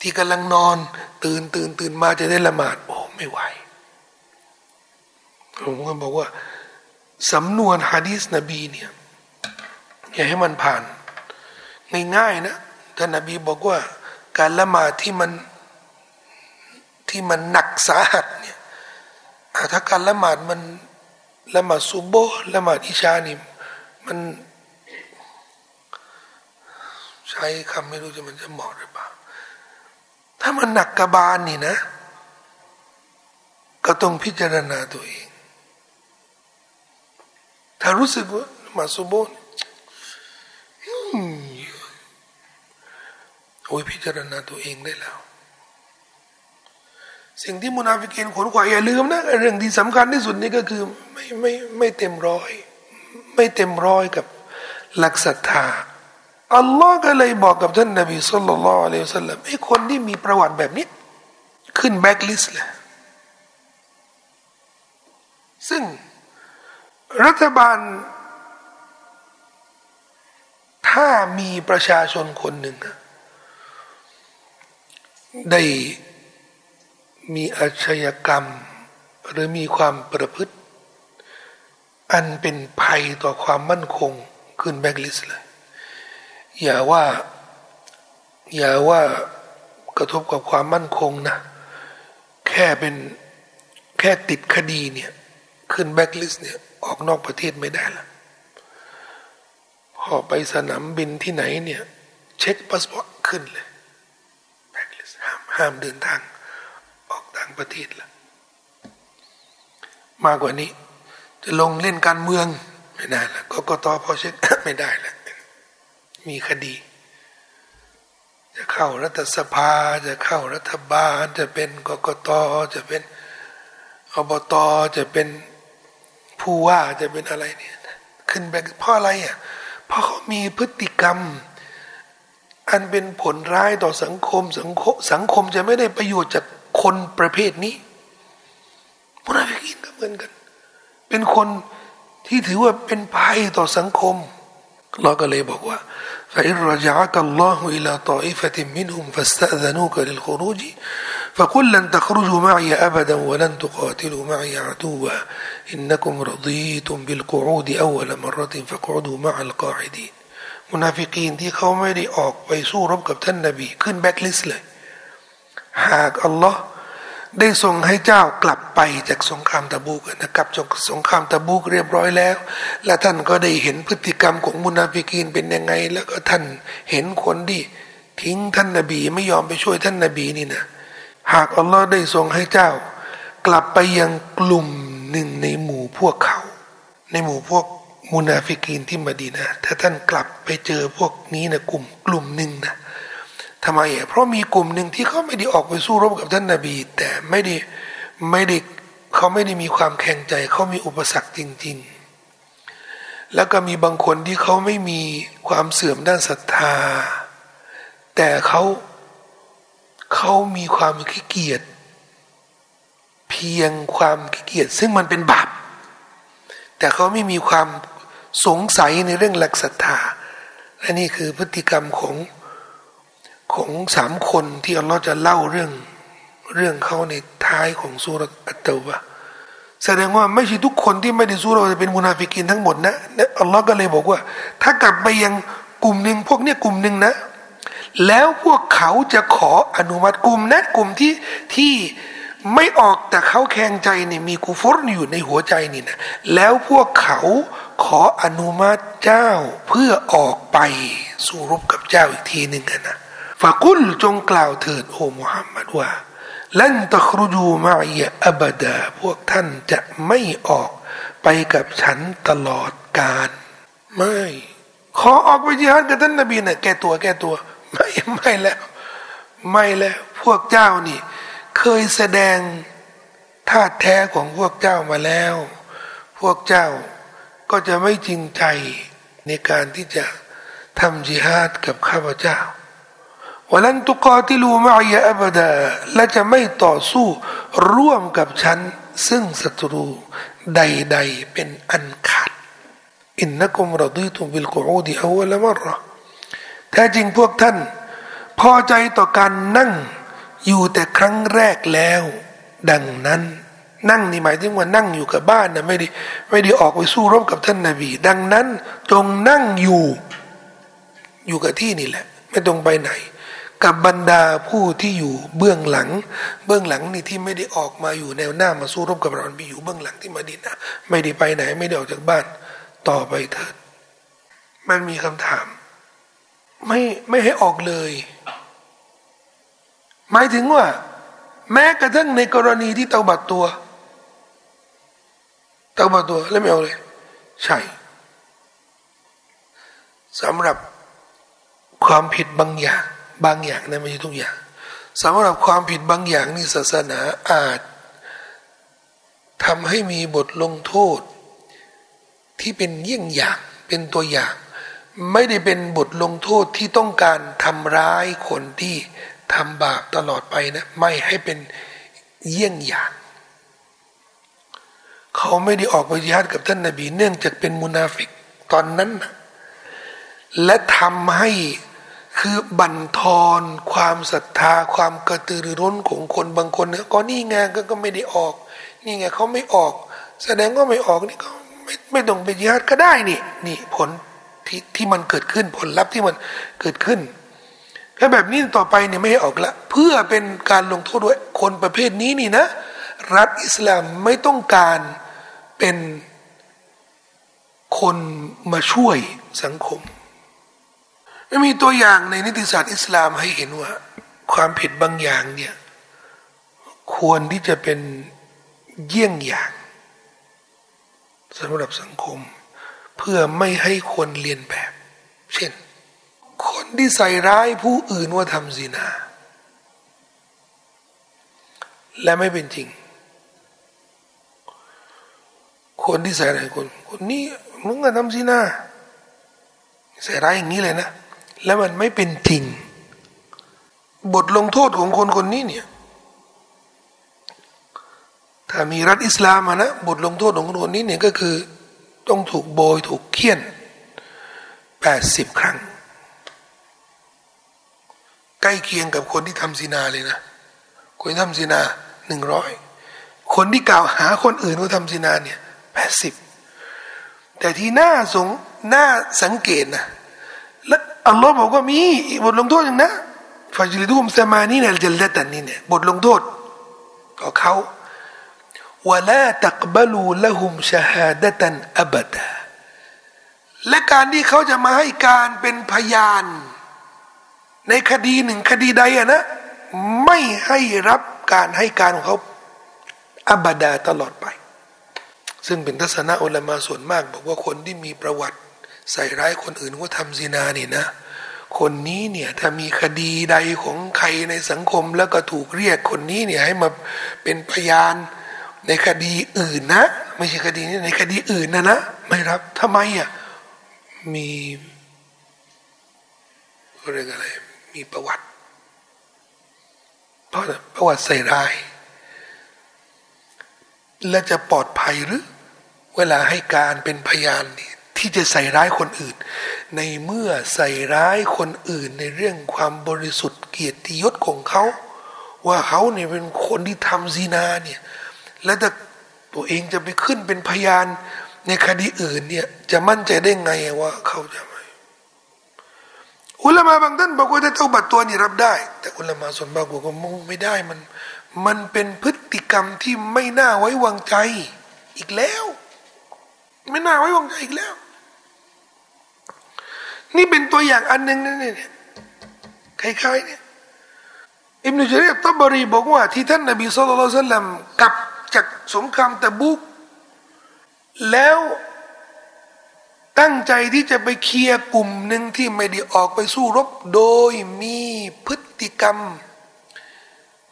ที่กำลังนอนตื่นตื่นตื่นมาจะได้ละหมาดโอ้ไม่ไหวผมก็บอกว่าสำนวนฮะดีสนบีเนี่ยอย่าให้มันผ่าน ง่ายๆนะ ท่านนบีบอกว่า การละหมาดที่มันที่มันหนักสาหัสเนี่ยถ้าการละหมาดมันละหมาดซุบโบละหมาดอิชานี่มัน ใช้คำไม่รู้จะมันจะเหมาะหรือเปล่า ถ้ามันหนักกระบาลนี่นะ ก็ต้องพิจารณาตัวเอง ถ้ารู้สึกว่ามาสุโบน โอ้ยพิจารณาตัวเองได้แล้ว สิ่งที่มุนาฟิกีนขวนขวายอย่าลืมนะเรื่องที่สำคัญที่สุดนี่ก็คือไม่ไม่ไม่เต็มร้อย ไม่เต็มร้อยกับหลักศรัทธาอัลลอฮ์ก็เลยบอกกับท่านนบีصلى الله عليه وسلمไอ้คนที่มีประวัติแบบนี้ ขึ้นแบ็กลิสต์เลยซึ่งรัฐบาล ถ้ามีประชาชนคนหนึ่ง ได้มีอาชญากรรม หรือมีความประพฤติ อันเป็นภัยต่อความมั่นคงขึ้นแบ็กลิสเลยอย่าว่า อย่าว่ากระทบกับความมั่นคงนะ แค่เป็นแค่ติดคดีเนี่ยขึ้นแบ็กลิสเนี่ยออกนอกประเทศไม่ได้ละพอไปสนามบินที่ไหนเนี่ย เช็คพาสปอร์ตขึ้นเลย ห้ามเดินทาง ออกต่างประเทศละมากกว่านี้ จะลงเล่นการเมืองไม่ได้ละกกตพอเช็คไม่ได้ละมีคดี จะเข้ารัฐสภา จะเข้ารัฐบาล จะเป็นกกตจะเป็นอบตจะเป็นผู้ว่าจะเป็นอะไรเนี่ยขึ้นไปเพราะอะไรอะเพราะเขามีพฤติกรรม อันเป็นผลร้ายต่อสังคมสังคมสังคมจะไม่ได้ประโยชน์จากคนประเภทนี้มุนาฟิกินก็เหมือนกัน เป็นคนที่ถือว่าเป็นภัยต่อสังคมเราก็เลยบอกว่า فإن رجعك الله إلى طائفة منهم فاستأذنوك للخروج فقل لن تخرجوا معي أبدا ولن تقاتلوا معي عدوا إنكم رضيتم بالقعود أول مرة فاقعدوا مع القاعدين มุนาฟิกีนที่เขาไม่ได้ออกไปสู้รบกับท่านนาบี ขึ้นแบ็คลิสเลย หากอัลลอฮ์ได้ทรงให้เจ้ากลับไปจากสงครามตะบูกนะครับจากสงครามตะบูกเรียบร้อยแล้ว และท่านก็ได้เห็นพฤติกรรมของมุนาฟิกีนเป็นยังไง แล้วก็ท่านเห็นคนที่ทิ้งท่านนาบีไม่ยอมไปช่วยท่านนาบีนี่นะหากอัลลอฮ์ได้ทรงให้เจ้า กลับไปยังกลุ่มหนึ่งในหมู่พวกเขา ในหมู่พวก มุนาฟิกีนที่มาดีนะถ้าท่านกลับไปเจอพวกนี้นะกลุ่มกลุ่มหนึ่งนะทำไมอะเพราะมีกลุ่มหนึ่งที่เขาไม่ได้ออกไปสู้รบกับท่านนาบี แต่ไม่ได้ไม่ได้เขาไม่ได้มีความแข็งใจ เขามีอุปสรรคจริง ๆ แล้วก็มีบางคนที่เขาไม่มีความเสื่อมด้านศรัทธา แต่เขาเขามีความขี้เกียจเพียงความขี้เกียจซึ่งมันเป็นบาปแต่เขาไม่มีความ สงสัยในเรื่องหลักศรัทธา และนี่คือพฤติกรรมของของสามคนที่อัลลอฮ์จะเล่าเรื่องเรื่องเขาในท้ายของสุรอัตตวะแสดงว่าไม่ใช่ทุกคนที่ไม่ได้สู้เราจะเป็นมุนาฟิกีนทั้งหมดนะอัลลอฮ์ก็เลยบอกว่า ถ้ากลับไปยังกลุ่มหนึ่งพวกเนี้ยกลุ่มหนึ่งนะ แล้วพวกเขาจะขออนุมัติกลุ่มนะกลุ่มที่ที่ ไม่ออกแต่เขาแข็งใจเนี่ยมีกูฟอร์อยู่ในหัวใจนี่นะแล้วพวกเขาขออนุมัติเจ้าเพื่อออกไปสู้รบกับเจ้าอีกทีหนึ่งนะفقل จงกล่าวเถิดโอ้มุฮัมมัดว่าลันตะครุจูมาอีอับดาพวกท่านจะไม่ออกไปกับฉันตลอดกาลไม่ ขอออกไปจิฮัดกับท่านนบีนะ่ะแก้ตัวแก้ตัว ไม่ไม่แล้ว ไม่แล้ว พวกเจ้านี่ เคยแสดงท่าแท้ของพวกเจ้ามาแล้ว พวกเจ้าก็จะไม่จริงใจในการที่จะทำจิฮาดกับข้าพเจ้าวันนั้นตุกอติลูมาอีอับดาและจะไม่ต่อสู้ร่วมกับฉัน ซึ่งศัตรูใดๆเป็นอันขาดอินนักุมรดีตุบิลกูอูดีอวละมรแท้จริงพวกท่าน พอใจต่อการนั่ง อยู่แต่ครั้งแรกแล้ว ดังนั้น นั่งนี่หมายถึงว่านั่งอยู่กับบ้านนะไม่ได้ไม่ได้ออกไปสู้รบกับท่านนาบี ดังนั้นจงนั่งอยู่อยู่กับที่นี่แหละ ไม่ต้องไปไหน กับบรรดาผู้ที่อยู่เบื้องหลัง เบื้องหลังนี่ที่ไม่ได้ออกมาอยู่แนวหน้ามาสู้รบกับเราไปอยู่เบื้องหลังที่มาดินนะไม่ได้ไปไหน ไม่ได้ออกจากบ้าน ต่อไปเถิดมันมีคำถาม ไม่ไม่ให้ออกเลย หมายถึงว่า แม้กระทั่งในกรณีที่เตาบัดตัว เตาบัดตัวแล้วไม่เอาเลย ใช่สำหรับความผิดบางอย่าง บางอย่างนะไม่ใช่ทุกอย่างสำหรับความผิดบางอย่างนี่ศาสนาอาจทำให้มีบทลงโทษ ที่เป็นเยี่ยงอย่างเป็นตัวอย่าง ไม่ได้เป็นบทลงโทษที่ต้องการทำร้ายคนที่ ทำบาปตลอดไปนะ ไม่ให้เป็นเยี่ยงอย่าง เขาไม่ได้ออกไปยิฮัดกับท่านนาบี เนื่องจากเป็นมุนาฟิกตอนนั้นนะและทำให้คือบั่นทอนความศรัทธา ความกระตือรือร้นของคนบางคนเนี่ยก็นี่ไงก็ก็ไม่ได้ออก นี่ไงเขาไม่ออก แสดงว่าไม่ออกนี่ก็ไม่ไม่ต้องไปยิฮัดก็ได้นี่ นี่ผลที่ที่มันเกิดขึ้นผลลัพธ์ที่มันเกิดขึ้น แล้วแบบนี้ต่อไปเนี่ยไม่ให้ออกละ เพื่อเป็นการลงโทษด้วยคนประเภทนี้นี่นะ รัฐอิสลามไม่ต้องการเป็นคนมาช่วยสังคมไม่มีตัวอย่างในนิติศาสตร์อิสลามให้เห็นว่า ความผิดบางอย่างเนี่ยควรที่จะเป็นเยี่ยงอย่างสำหรับสังคม เพื่อไม่ให้คนเรียนแบบ เช่น คนที่ใส่ร้ายผู้อื่นว่าทำซีนา และไม่เป็นจริง คนที่ใส่ร้ายคน คนนี้มึงก็ทำซีนา ใส่ร้ายอย่างนี้เลยนะ แล้วมันไม่เป็นจริง บทลงโทษของคนคนนี้เนี่ยถ้ามีรัฐอิสลามนะบทลงโทษของคนนี้เนี่ยก็คือ ต้องถูกโบยถูกเคี่ยนแปดสิบครั้ง ใกล้เคียงกับคนที่ทำซีนาเลยนะ คนที่ทำซีนาหนึ่งร้อยคนที่กล่าวหาคนอื่นว่าทำซีนาเนี่ยแปดสิบแต่ที่น่าสงน่าสังเกตนะและอัลลอฮ์บอกว่ามีบทลงโทษอย่างนะฟาจิลิดุมสมานีเนี่ยจะเลตันนี่เนี่ยบทลงโทษก็เขาวลาตักบลูละหุมชาฮาดตันอบดาและการที่เขาจะมาให้การเป็นพยาน ในคดีหนึ่งคดีใดอะนะไม่ให้รับการให้การของเขาอบดาตลอดไป ซึ่งเป็นทัศนะอุลามาส่วนมาก บอกว่าคนที่มีประวัติ ใส่ร้ายคนอื่นว่าทำซีนานี่นะ คนนี้เนี่ยถ้ามีคดีใดของใครในสังคมแล้วก็ถูกเรียกคนนี้เนี่ยให้มาเป็นพยานในคดีอื่นนะ ไม่ใช่คดีนี้ในคดีอื่นนะนะไม่รับทำไมอะมีเรื่องอะไร มีประวัติ เพราะประวัติใส่ร้าย และจะปลอดภัยหรือ เวลาให้การเป็นพยานที่จะใส่ร้ายคนอื่น ในเมื่อใส่ร้ายคนอื่นในเรื่องความบริสุทธิ์เกียรติยศของเขา ว่าเขาเนี่ยเป็นคนที่ทำซีนาเนี่ยแล้วถ้าตัวเองจะไปขึ้นเป็นพยานในคดีอื่นเนี่ยจะมั่นใจได้ไงว่าเขาจะ อุลามาบางท่านบอกว่าถ้าเจ้าบัตรตัวนี่รับได้ แต่อุลามาส่วนมากบอกว่ามันไม่ได้มัน มันเป็นพฤติกรรมที่ไม่น่าไว้วางใจอีกแล้ว ไม่น่าไว้วางใจอีกแล้ว นี่เป็นตัวอย่างอันหนึ่งนะเนี่ยคล้ายๆเนี่ยอิมนุจรียตับบรีบอกว่าที่ท่านนบีสุลต่านกลับจากสงครามตะบุกแล้ว ตั้งใจที่จะไปเคลียร์กลุ่มหนึ่งที่ไม่ได้ออกไปสู้รบ โดยมีพฤติกรรม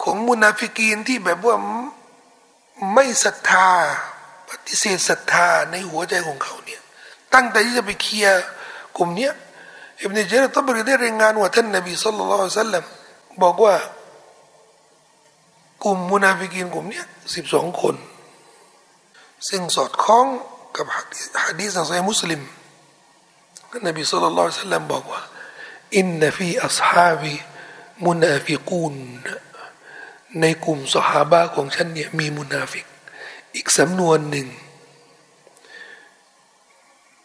ของมุนาฟิกีนที่แบบว่าไม่ศรัทธา ปฏิเสธศรัทธาในหัวใจของเขาเนี่ยตั้งใจที่จะไปเคลียร์กลุ่มเนี้ยอิบนุญะรีรอัฏเฏาะบะรีได้รายงานว่าท่านนบีصلى الله عليه وسلم บอกว่ากลุ่มมุนาฟิกีนกลุ่มนี้สิบสองคน ซึ่งสอดคล้องกับฮะดีษของเศาะฮีห์มุสลิม นบีصلى الله عليه وسلم บอกว่า إن في أصحابي منافقين ในกลุ่มสหาบะของฉันเนี่ยมีมุนาฟิก อีกสำนวนหนึ่ง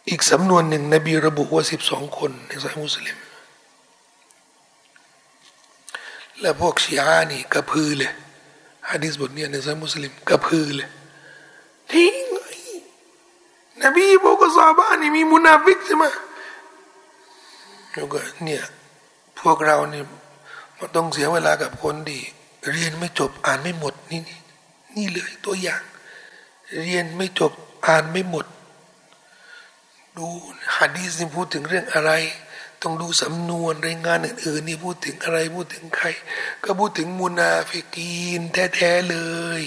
อีกสำนวนหนึ่งนบีระบุว่าสิบสองคนในเศาะฮีห์มุสลิม และพวกชีอานี่กระพือเลยฮะดีษบทนี้ในเศาะฮีห์มุสลิมกระพือเลยทิ้งนบีบอกว่าซอฮาบะฮ์นี่มีมุนาฟิกใช่ไหม แล้วก็เนี่ย พวกเราเนี่ยมันต้องเสียเวลากับคนที่เรียนไม่จบอ่านไม่หมดนี่นี่เลยตัวอย่าง เรียนไม่จบอ่านไม่หมด ดูฮะดีษนี่พูดถึงเรื่องอะไร ต้องดูสำนวนรายงานอื่นๆนี่พูดถึงอะไรพูดถึงใคร ก็พูดถึงมุนาฟิกีนแท้ๆเลย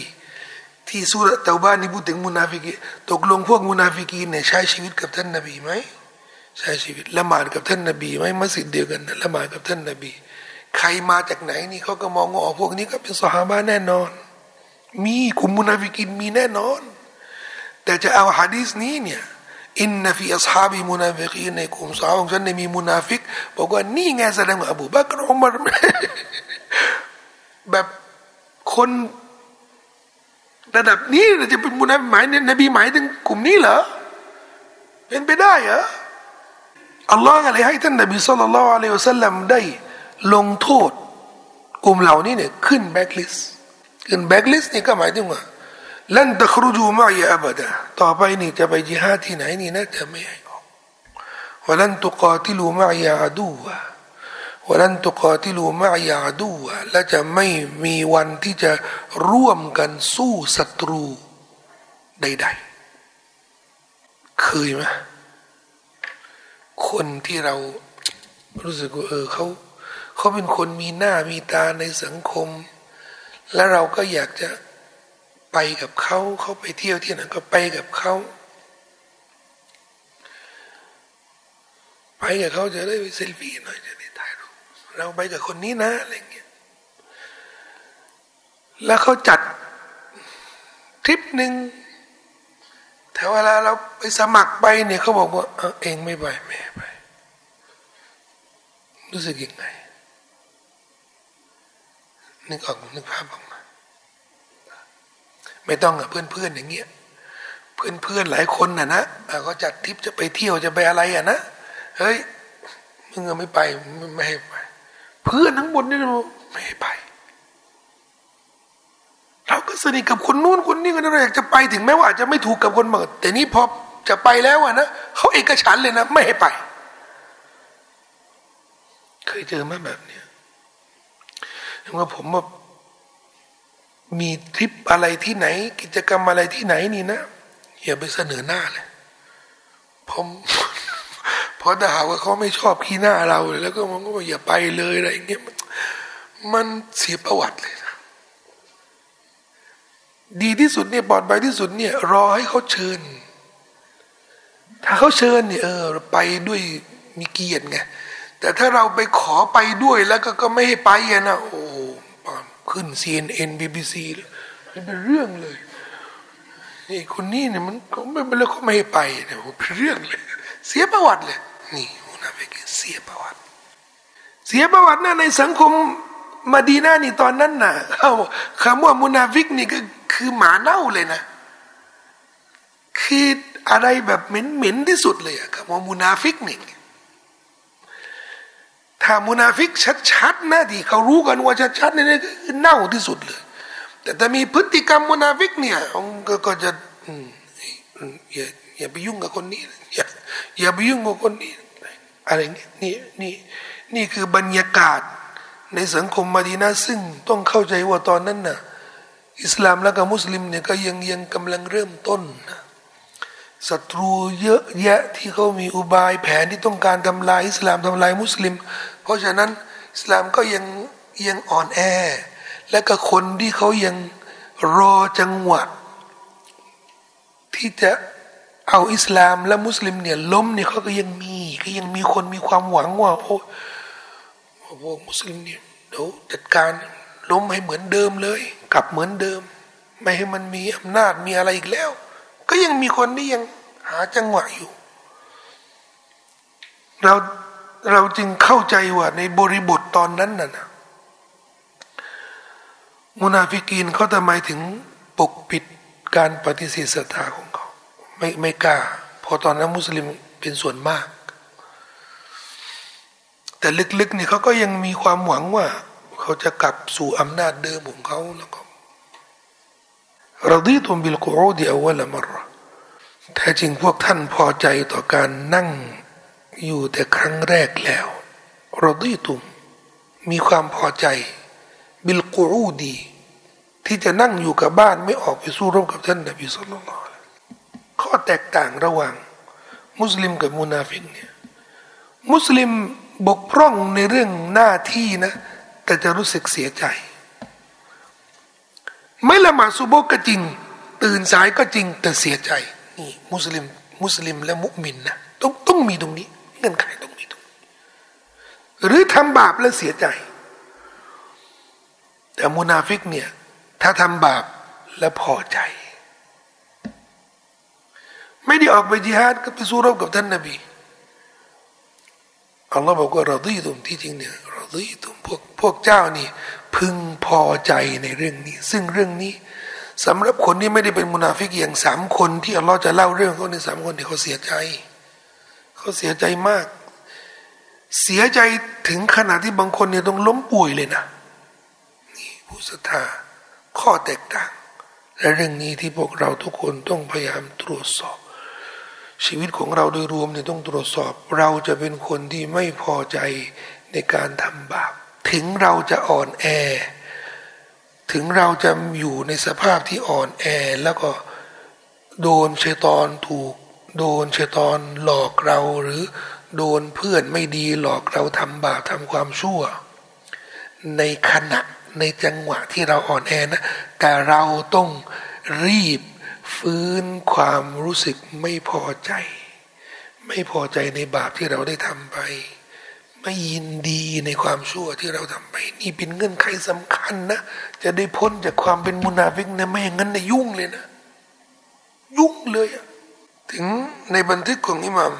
ที่สุรตาบ้านนี่พูดถึงมุนาฟิกีนตกลงพวกมุนาฟิกีนเนี่ยใช้ชีวิตกับท่านนบีไหม ใช้ชีวิตละหมาดกับท่านนบีไหมมัสยิดเดียวกันละหมาดกับท่านนบี ใครมาจากไหนนี่เขาก็มองว่าพวกนี้ก็เป็นสหายแน่นอน มีกลุ่มมุนาฟิกินมีแน่นอน แต่จะเอาฮะดีษนี้เนี่ยอินนฟีอัศฮาบีมุนาฟิกีในกลุ่มสาวของฉันในมีมุนาฟิกบอกว่านี่ไงแสดงว่าอบูบักรอมรแบบคนระดับนี้จะเป็นมุนาฟิกนบีหมายถึงกลุ่มนี้เหรอเป็นไปได้เหรอ อัลลอฮ์เลยให้ท่านนบีصلى الله عليه وسلم ได้ลงโทษ กลุ่มเหล่านี้เนี่ยขึ้นแบ็กลิสขึ้นแบ็กลิสนี่ก็หมายถึงว่าلن تخرجوا معي أبدا ต่อไปนี่จะไปจิฮาดที่ไหนนี่นะจะไม่ให้ออกولن تقاتلوا معي عدواวลันตุกาติลูมายาดูวะและจะไม่มีวันที่จะร่วมกันสู้ศัตรูใดๆเคยไหม คนที่เรารู้สึกว่าเออเขาเขาเป็นคนมีหน้ามีตาในสังคม แล้วเราก็อยากจะไปกับเขาเขาไปเที่ยวที่ไหนก็ไปกับเขาไปกับเขาจะได้ไปเซลฟี่หน่อยจะได้ถ่ายรูปเราไปกับคนนี้นะอะไรเงี้ยแล้วเขาจัดทริปหนึ่ง แต่เวลาเราไปสมัครไปเนี่ยเขาบอกว่าเอเองไม่ไปไม่ไป รู้สึกยังไงนึกออกนึกภาพออกมาไม่ต้องอะเพื่อนๆอนอย่างเงี้ยเพื่อนๆหลายคนน่ะนะเขาจัดทริปจะไปเที่ยวจะไปอะไรอะนะเฮ้ยมึงไม่ไปไม่ให้ไป เพื่อนทั้งหมดนี่ไม่ให้ไป สนิทกับคนนู้นคนนี้กันเราอยากจะไปถึงแม้ว่าจะไม่ถูกกับคนเมิดแต่นี่พอจะไปแล้วอะนะเขาเอกฉันเลยนะไม่ให้ไป เคยเจอไหมแบบเนี้ยว่าผมว่ามีทริปอะไรที่ไหน กิจกรรมอะไรที่ไหนนี่นะอย่าไปเสนอหน้าเลยผมเพราะถ้าหากว่าเขาไม่ชอบขี้หน้าเราเลยแล้วก็มันก็บอย่าไปเลยอะไรอย่างเงี้ยมันเสียประวัติเลยนะ ดีที่สุดเนี่ยปลอดภัยที่สุดเนี่ยรอให้เขาเชิญ ถ้าเขาเชิญเนี่ยเออไปด้วยมีเกียรติไงแต่ถ้าเราไปขอไปด้วยแล้วก็ก็ไม่ให้ไปนะโอ้ขึ้น CNN BBC เลยเป็นเรื่องเลยนี่คนนี้เนี่ยมันก็ไม่เป็นเรื่องเขาไม่ให้ไปเนี่ยเป็นเรื่องเลย เสียประวัติเลย นี่มุนาฟิกเสียประวัติ เสียประวัตินะในสังคมมาดีนานี่ตอนนั้นน่ะคำว่ามุนาฟิกนี่ก็ คือหมาเน่าเลยนะ คืออะไรแบบเหม็นๆที่สุดเลยอะคำว่ามุนาฟิกนี่ถ้ามุนาฟิกชัดๆนะที่เขารู้กันว่าชัดๆนี่คือเน่าที่สุดเลย แต่ถ้ามีพฤติกรรมมุนาฟิกเนี่ยก็จะอย่าอย่าไปยุ่งกับคนนี้อย่าอย่าไปยุ่งกับคนนี้อะไรเงี้ยนี่นี่นี่คือบรรยากาศในสังคมมาดีนาซึ่งต้องเข้าใจว่าตอนนั้นน่ะ อิสลามและก็มุสลิมเนี่ยก็ยังยังกำลังเริ่มต้นนะศัตรูเยอะแยะที่เขามีอุบายแผนที่ต้องการทำลายอิสลามทำลายมุสลิม เพราะฉะนั้นอิสลามก็ยังยังอ่อนแอ และก็คนที่เขายังรอจังหวะ ที่จะเอาอิสลามและมุสลิมเนี่ยล้มเนี่ยเขาก็ยังมีก็ยังมีคนมีความหวังว่าโอ้พวกมุสลิมเนี่ยเดี๋ยวจัดการล้มให้เหมือนเดิมเลย กลับเหมือนเดิม ไม่ให้มันมีอำนาจมีอะไรอีกแล้ว ก็ยังมีคนที่ยังหาจังหวะอยู่ เราเราจึงเข้าใจว่าในบริบทตอนนั้นน่ะนะมุนาฟิกีนเขาทำไมถึงปกปิดการปฏิเสธศรัทธาของเขา ไม่ไม่กล้าพอตอนนั้นมุสลิมเป็นส่วนมาก แต่ลึกๆนี่เขาก็ยังมีความหวังว่า เขาจะกลับสู่อำนาจเดิมของเขาแล้วก็رضيتم بالقعود أول مرةแท้จริงพวกท่านพอใจต่อการนั่งอยู่แต่ครั้งแรกแล้วرضيتمมีความพอใจ بالقعود ที่จะนั่งอยู่กับบ้านไม่ออกไปสู้รบกับท่านนบีสุลต่านข้อแตกต่างระหว่าง มุสลิมกับมุนาฟิกเนี่ยมุสลิมบกพร่องในเรื่องหน้าที่นะ แต่จะรู้สึกเสียใจ ไม่ละหมาดซุโบก็จริง ตื่นสายก็จริง แต่เสียใจนี่มุสลิมมุสลิมและมุมินนะต้องต้องมีตรงนี้เงื่อนไขต้องมีตรงนี้หรือทำบาปแล้วเสียใจ แต่มุนาฟิกเนี่ยถ้าทำบาปแล้วพอใจ ไม่ได้ออกไปจิฮาดก็ไปสู้รบกับท่านนบีอัลลอฮ์บอกว่าเราดีตุมที่จริงเนี่ย รีตุมพวกพวกเจ้านี่ พึงพอใจในเรื่องนี้ ซึ่งเรื่องนี้สำหรับคนที่ไม่ได้เป็นมุนาฟิกอย่างสามคนที่อัลลอฮ์จะเล่าเรื่องเขาในสามคนที่เขาเสียใจ เขาเสียใจมาก เสียใจถึงขนาดที่บางคนเนี่ยต้องล้มป่วยเลยนะนี่ผู้ศรัทธาข้อแตกต่าง และเรื่องนี้ที่พวกเราทุกคนต้องพยายามตรวจสอบชีวิตของเราโดยรวมเนี่ยต้องตรวจสอบ เราจะเป็นคนที่ไม่พอใจ ในการทำบาป ถึงเราจะอ่อนแอ ถึงเราจะอยู่ในสภาพที่อ่อนแอ แล้วก็โดนเชตอนถูก โดนเชตอนหลอกเราหรือโดนเพื่อนไม่ดีหลอกเราทำบาปทำความชั่ว ในขณะในจังหวะที่เราอ่อนแอนะแต่เราต้องรีบฟื้นความรู้สึกไม่พอใจ ไม่พอใจในบาปที่เราได้ทำไป ไม่ยินดีในความชั่วที่เราทำไป นี่เป็นเงื่อนไขสำคัญนะจะได้พ้นจากความเป็นมุนาฟิกนะไม่อย่างนั้นนะยุ่งเลยนะ ยุ่งเลยถึงในบันทึกของอิหม่าม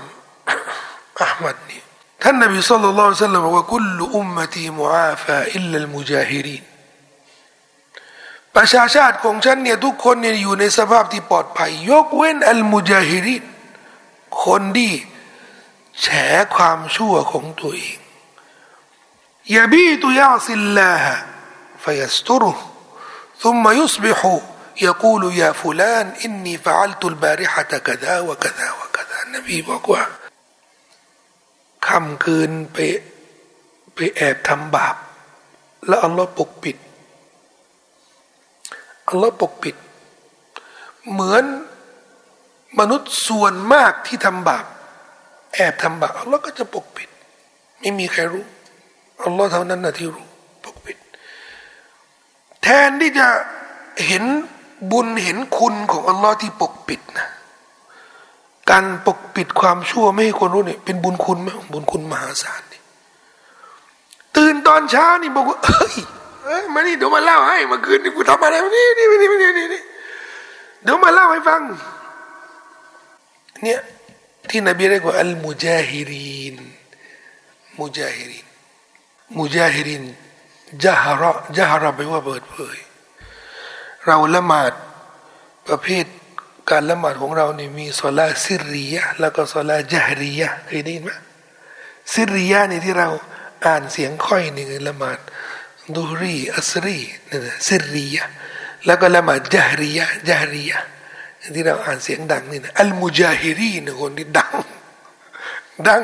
อัลมัดนี่ท่านนบีสุลต่านสัลลัมบอกว่ากุลอุมมตีมุอาฟาอิลลัลมุจาฮิรินประชาชาติของฉันเนี่ยทุกคนเนี่ยอยู่ในสภาพที่ปลอดภัย ยกเว้นอัลมุจาฮิรินคนที่ แฉความชั่วของตัวเองยาบีตุยาสิลลาฮะฟยัสตุรุ ثم يصبح يقول يا فلان إني فعلت البارحة كذا وكذا وكذا النبي บอกว่าค่ำคืนไปไปแอบทำบาป แล้วอัลลอฮ์ปกปิดอัลลอฮ์ปกปิด เหมือนมนุษย์ส่วนมากที่ทำบาป แอบทำบาปอัลลอฮ์ก็จะปกปิด ไม่มีใครรู้อัลลอฮ์เท่านั้นนะที่รู้ปกปิด แทนที่จะเห็นบุญเห็นคุณของอัลลอฮ์ที่ปกปิดนะการปกปิดความชั่วไม่ให้คนรู้เนี่ยเป็นบุญคุณไหมบุญคุณมหาศาลนี่ตื่นตอนเช้านี่บอกว่าเฮ้ยเอ้ยมานี่เดี๋ยวมาเล่าให้เมื่อคืนนี่กูทำอะไรนี่นี่นี่นี่นี่เดี๋ยวมาเล่าให้ฟัง เนี่ย ที่นบีเรียกว่าอัลมุจาฮิรินมุจาฮิรินมุจาฮิรินจาฮาระจาฮาระแปลว่าเปิดเผย เราละหมาดประเภทการละหมาดของเราเนี่ยมีสลาซิริยะแล้วก็สลาจาฮริยะเคยได้ยินไหมซิริยะนี่ที่เราอ่านเสียงค่อยนี่คือละหมาดดูรีอัสรีนี่นะซิริยะแล้วก็ละหมาดจาฮริยะจาฮริยะ ที่เราอ่านเสียงดังนี่นะอัลมุจาฮิรีนคนที่ดัง ดัง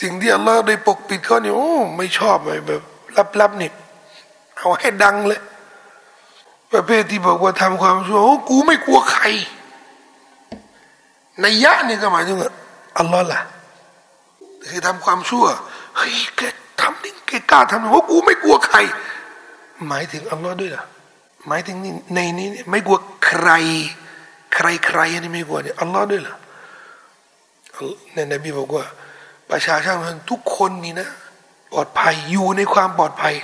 สิ่งที่อัลลอฮ์ได้ปกปิดเขาเนี่ยโอ้ไม่ชอบแบบลับๆนี่เอาให้ดังเลย ประเภทที่บอกว่าทำความชั่วโอ้กูไม่กลัวใครในยะนี่ก็หมายถึงอัลลอฮ์ล่ะคือทำความชั่วเฮ้ยแกทำนี่แกกล้าทำเพราะกูไม่กลัวใคร หมายถึงอัลลอฮ์ด้วยล่ะหมายถึงนี่ในนี้ไม่กลัวใคร ใครใครนี่ไม่กลัวเนี่ยอัลลอฮ์ด้วยล่ะในนบีบอกว่า ประชาชนทุกคนนี่นะปลอดภัยอยู่ในความปลอดภัย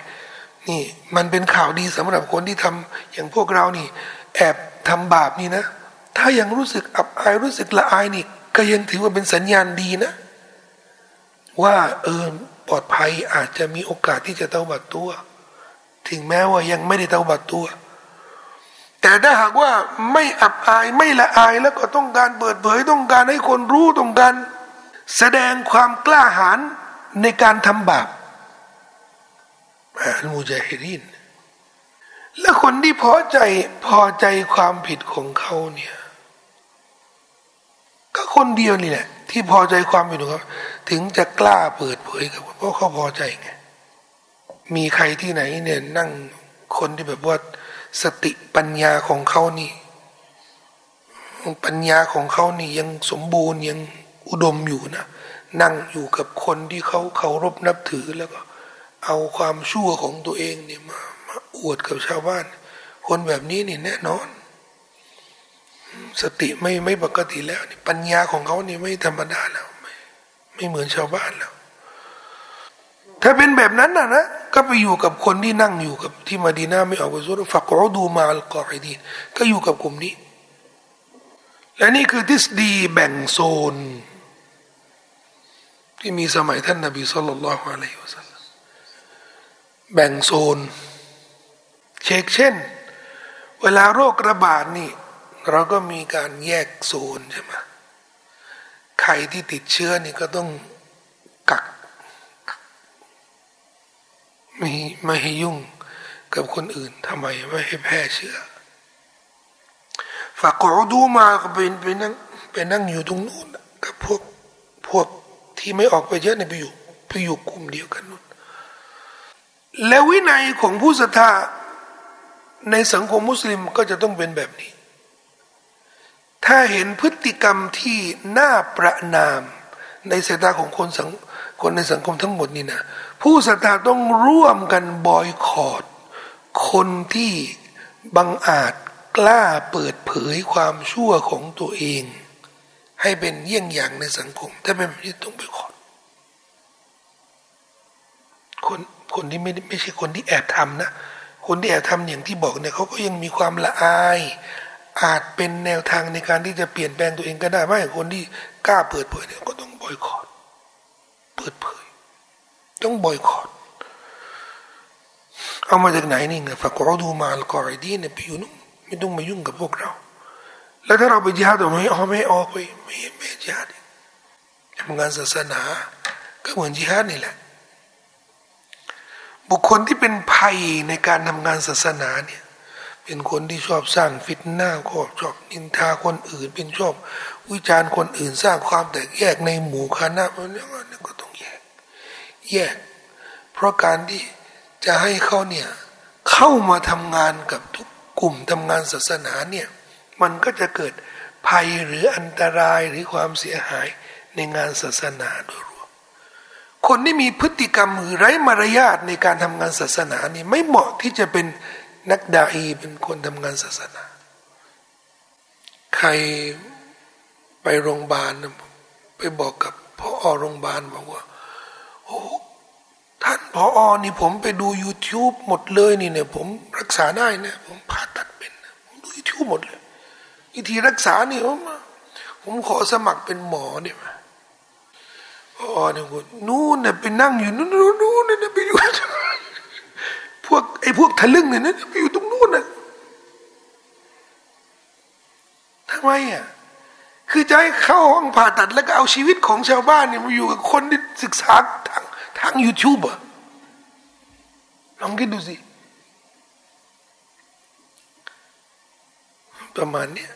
นี่ มันเป็นข่าวดีสำหรับคนที่ทำอย่างพวกเรานี่ แอบทำบาปนี่นะ ถ้ายังรู้สึกอับอายรู้สึกละอายนี่ ก็ยังถือว่าเป็นสัญญาณดีนะ ว่าเออปลอดภัยอาจจะมีโอกาสที่จะเตาบัดตัว ถึงแม้ว่ายังไม่ได้เตาบัดตัว แต่ถ้าหากว่าไม่อับอายไม่ละอายแล้วก็ต้องการเปิดเผยต้องการให้คนรู้ต้องการแสดงความกล้าหาญในการทำบาปอัลมุจาฮิรินและคนที่พอใจพอใจความผิดของเขาเนี่ยก็คนเดียวนี่แหละที่พอใจความผิดของเขาถึงจะกล้าเปิดเผยกับเพราะเขาพอใจไงมีใครที่ไหนเนี่ยนั่งคนที่แบบว่า สติปัญญาของเขานี่ ปัญญาของเขานี่ยังสมบูรณ์ยังอุดมอยู่นะนั่งอยู่กับคนที่เขาเคารพนับถือแล้วก็ เอาความชั่วของตัวเองเนี่ยมามาอวดกับชาวบ้าน คนแบบนี้นี่แน่นอน สติไม่ไม่ปกติแล้วนี่ปัญญาของเขานี่ไม่ธรรมดาแล้วไม่ไม่เหมือนชาวบ้านแล้ว ถ้าเป็นแบบนั้นนะนะก็ไปอยู่กับคนที่นั่งอยู่กับที่มาดีนาไม่ออกไปสุดฝักรอดูมาลกอไอดีก็อยู่กับกลุ่มนี้ และนี่คือทฤษฎีแบ่งโซน ที่มีสมัยท่านนบีสุลต่านละฮ์อะลัยฮิวสัลลัมแบ่งโซน เช็คเช่น เวลาโรคระบาดนี่ เราก็มีการแยกโซนใช่ไหมใครที่ติดเชื้อนี่ก็ต้องกัก ไม่ไม่ให้ยุ่งกับคนอื่นทำไมไม่ให้แพร่เชื้อฝากขอดูมาก็เป็นไปนั่งไปนั่งอยู่ตรงนู้นกับพวกพวกที่ไม่ออกไปเยอะเนี่ยไปอยู่ไปอยู่กลุ่มเดียวกันนู้นแล้ววินัยของผู้ศรัทธาในสังคมมุสลิมก็จะต้องเป็นแบบนี้ ถ้าเห็นพฤติกรรมที่น่าประนามในสายตาของคนสังคนในสังคมทั้งหมดนี่นะ ผู้ศรัทธาต้องร่วมกันบอยคอรดคนที่บังอาจกล้าเปิดเผยความชั่วของตัวเอง ให้เป็นเยี่ยงอย่างในสังคม ถ้าเป็นแบบนี้ต้องไปขอดคนคนที่ไม่ไม่ใช่คนที่แอบทำนะ คนที่แอบทำอย่างที่บอกเนี่ยเขาก็ยังมีความละอาย อาจเป็นแนวทางในการที่จะเปลี่ยนแปลงตัวเองก็ได้ไม่คนที่กล้าเปิดเผยเนี่ยก็ต้องบอยคอรดเปิดเผย ต้องบอยคอรดเอามาจากไหนนี่ไงฝากเราดูมาลกอรดีเนี่ยไปอยู่นู่นไม่ต้องมายุ่งกับพวกเรา แล้วถ้าเราไปจิฮาดเราไม่ออกไม่ออกไปไม่ไม่จิฮาดทำงานศาสนาก็เหมือนจิฮาดนี่แหละ บุคคลที่เป็นภัยในการทำงานศาสนาเนี่ยเป็นคนที่ชอบสร้างฟิตหน้าก็ชอบนินทาคนอื่น เป็นชอบวิจารณ์คนอื่นสร้างความแตกแยกในหมู่คณะเพราะนั้นก็ต้อง แยก เพราะการที่จะให้เขาเนี่ยเข้ามาทำงานกับทุกกลุ่มทำงานศาสนาเนี่ยมันก็จะเกิดภัยหรืออันตรายหรือความเสียหายในงานศาสนาโดยรวม คนที่มีพฤติกรรมหรือไร้มารยาทในการทำงานศาสนานี่ไม่เหมาะที่จะเป็นนักดาอีเป็นคนทำงานศาสนา ใครไปโรงพยาบาลไปบอกกับพ่อโรงพยาบาลบอกว่า ท่านพออนี่ผมไปดู YouTube หมดเลยนี่เนี่ย ผมรักษาได้นะผมผ่าตัดเป็นนะผมดู YouTube หมดเลยวิธีรักษานี่ผมผมขอสมัครเป็นหมอเนี่ยมาพออเนี่ยนู่นเนี่ยไปนั่งอยู่นู่นนู่นเนี่ยไปอยู่พวกไอ้พวกทะลึ่งเนี่ยนะไปอยู่ตรงนู้นน่ะทำไมอะ คือจะให้เข้าห้องผ่าตัดแล้วก็เอาชีวิตของชาวบ้านเนี่ยมาอยู่กับคนที่ศึกษาทางทางยูทูบอะลองคิดดูสิประมาณเนี้ย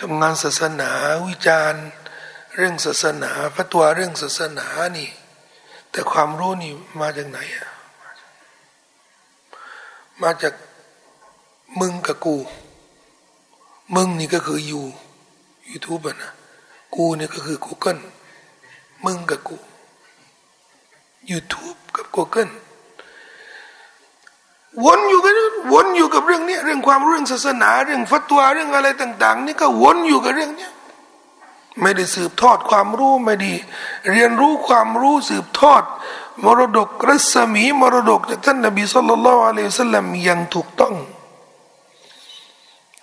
ทำงานศาสนาวิจารณ์ เรื่องศาสนาพระตัวเรื่องศาสนานี่ แต่ความรู้นี่มาจากไหนอะมาจากมึงกับกู มึงนี่ก็คือยูยูทูบนะกูนี่ก็คือ Google มึงกับกู YouTube กับ Google วนอยู่กันวนอยู่กับเรื่องนี้เรื่องความเรื่องศาสนา เรื่องฟัตวาเรื่องอะไรต่าง ๆ นี่ก็วนอยู่กับเรื่องนี้ไม่ได้สืบทอดความรู้ไม่ด้เรียนรู้ความรู้สืบทอด มรดกรัศมีมรดกจากท่านนบีสุลต่านละอัลลอฮฺสัลลัมยังถูกต้อง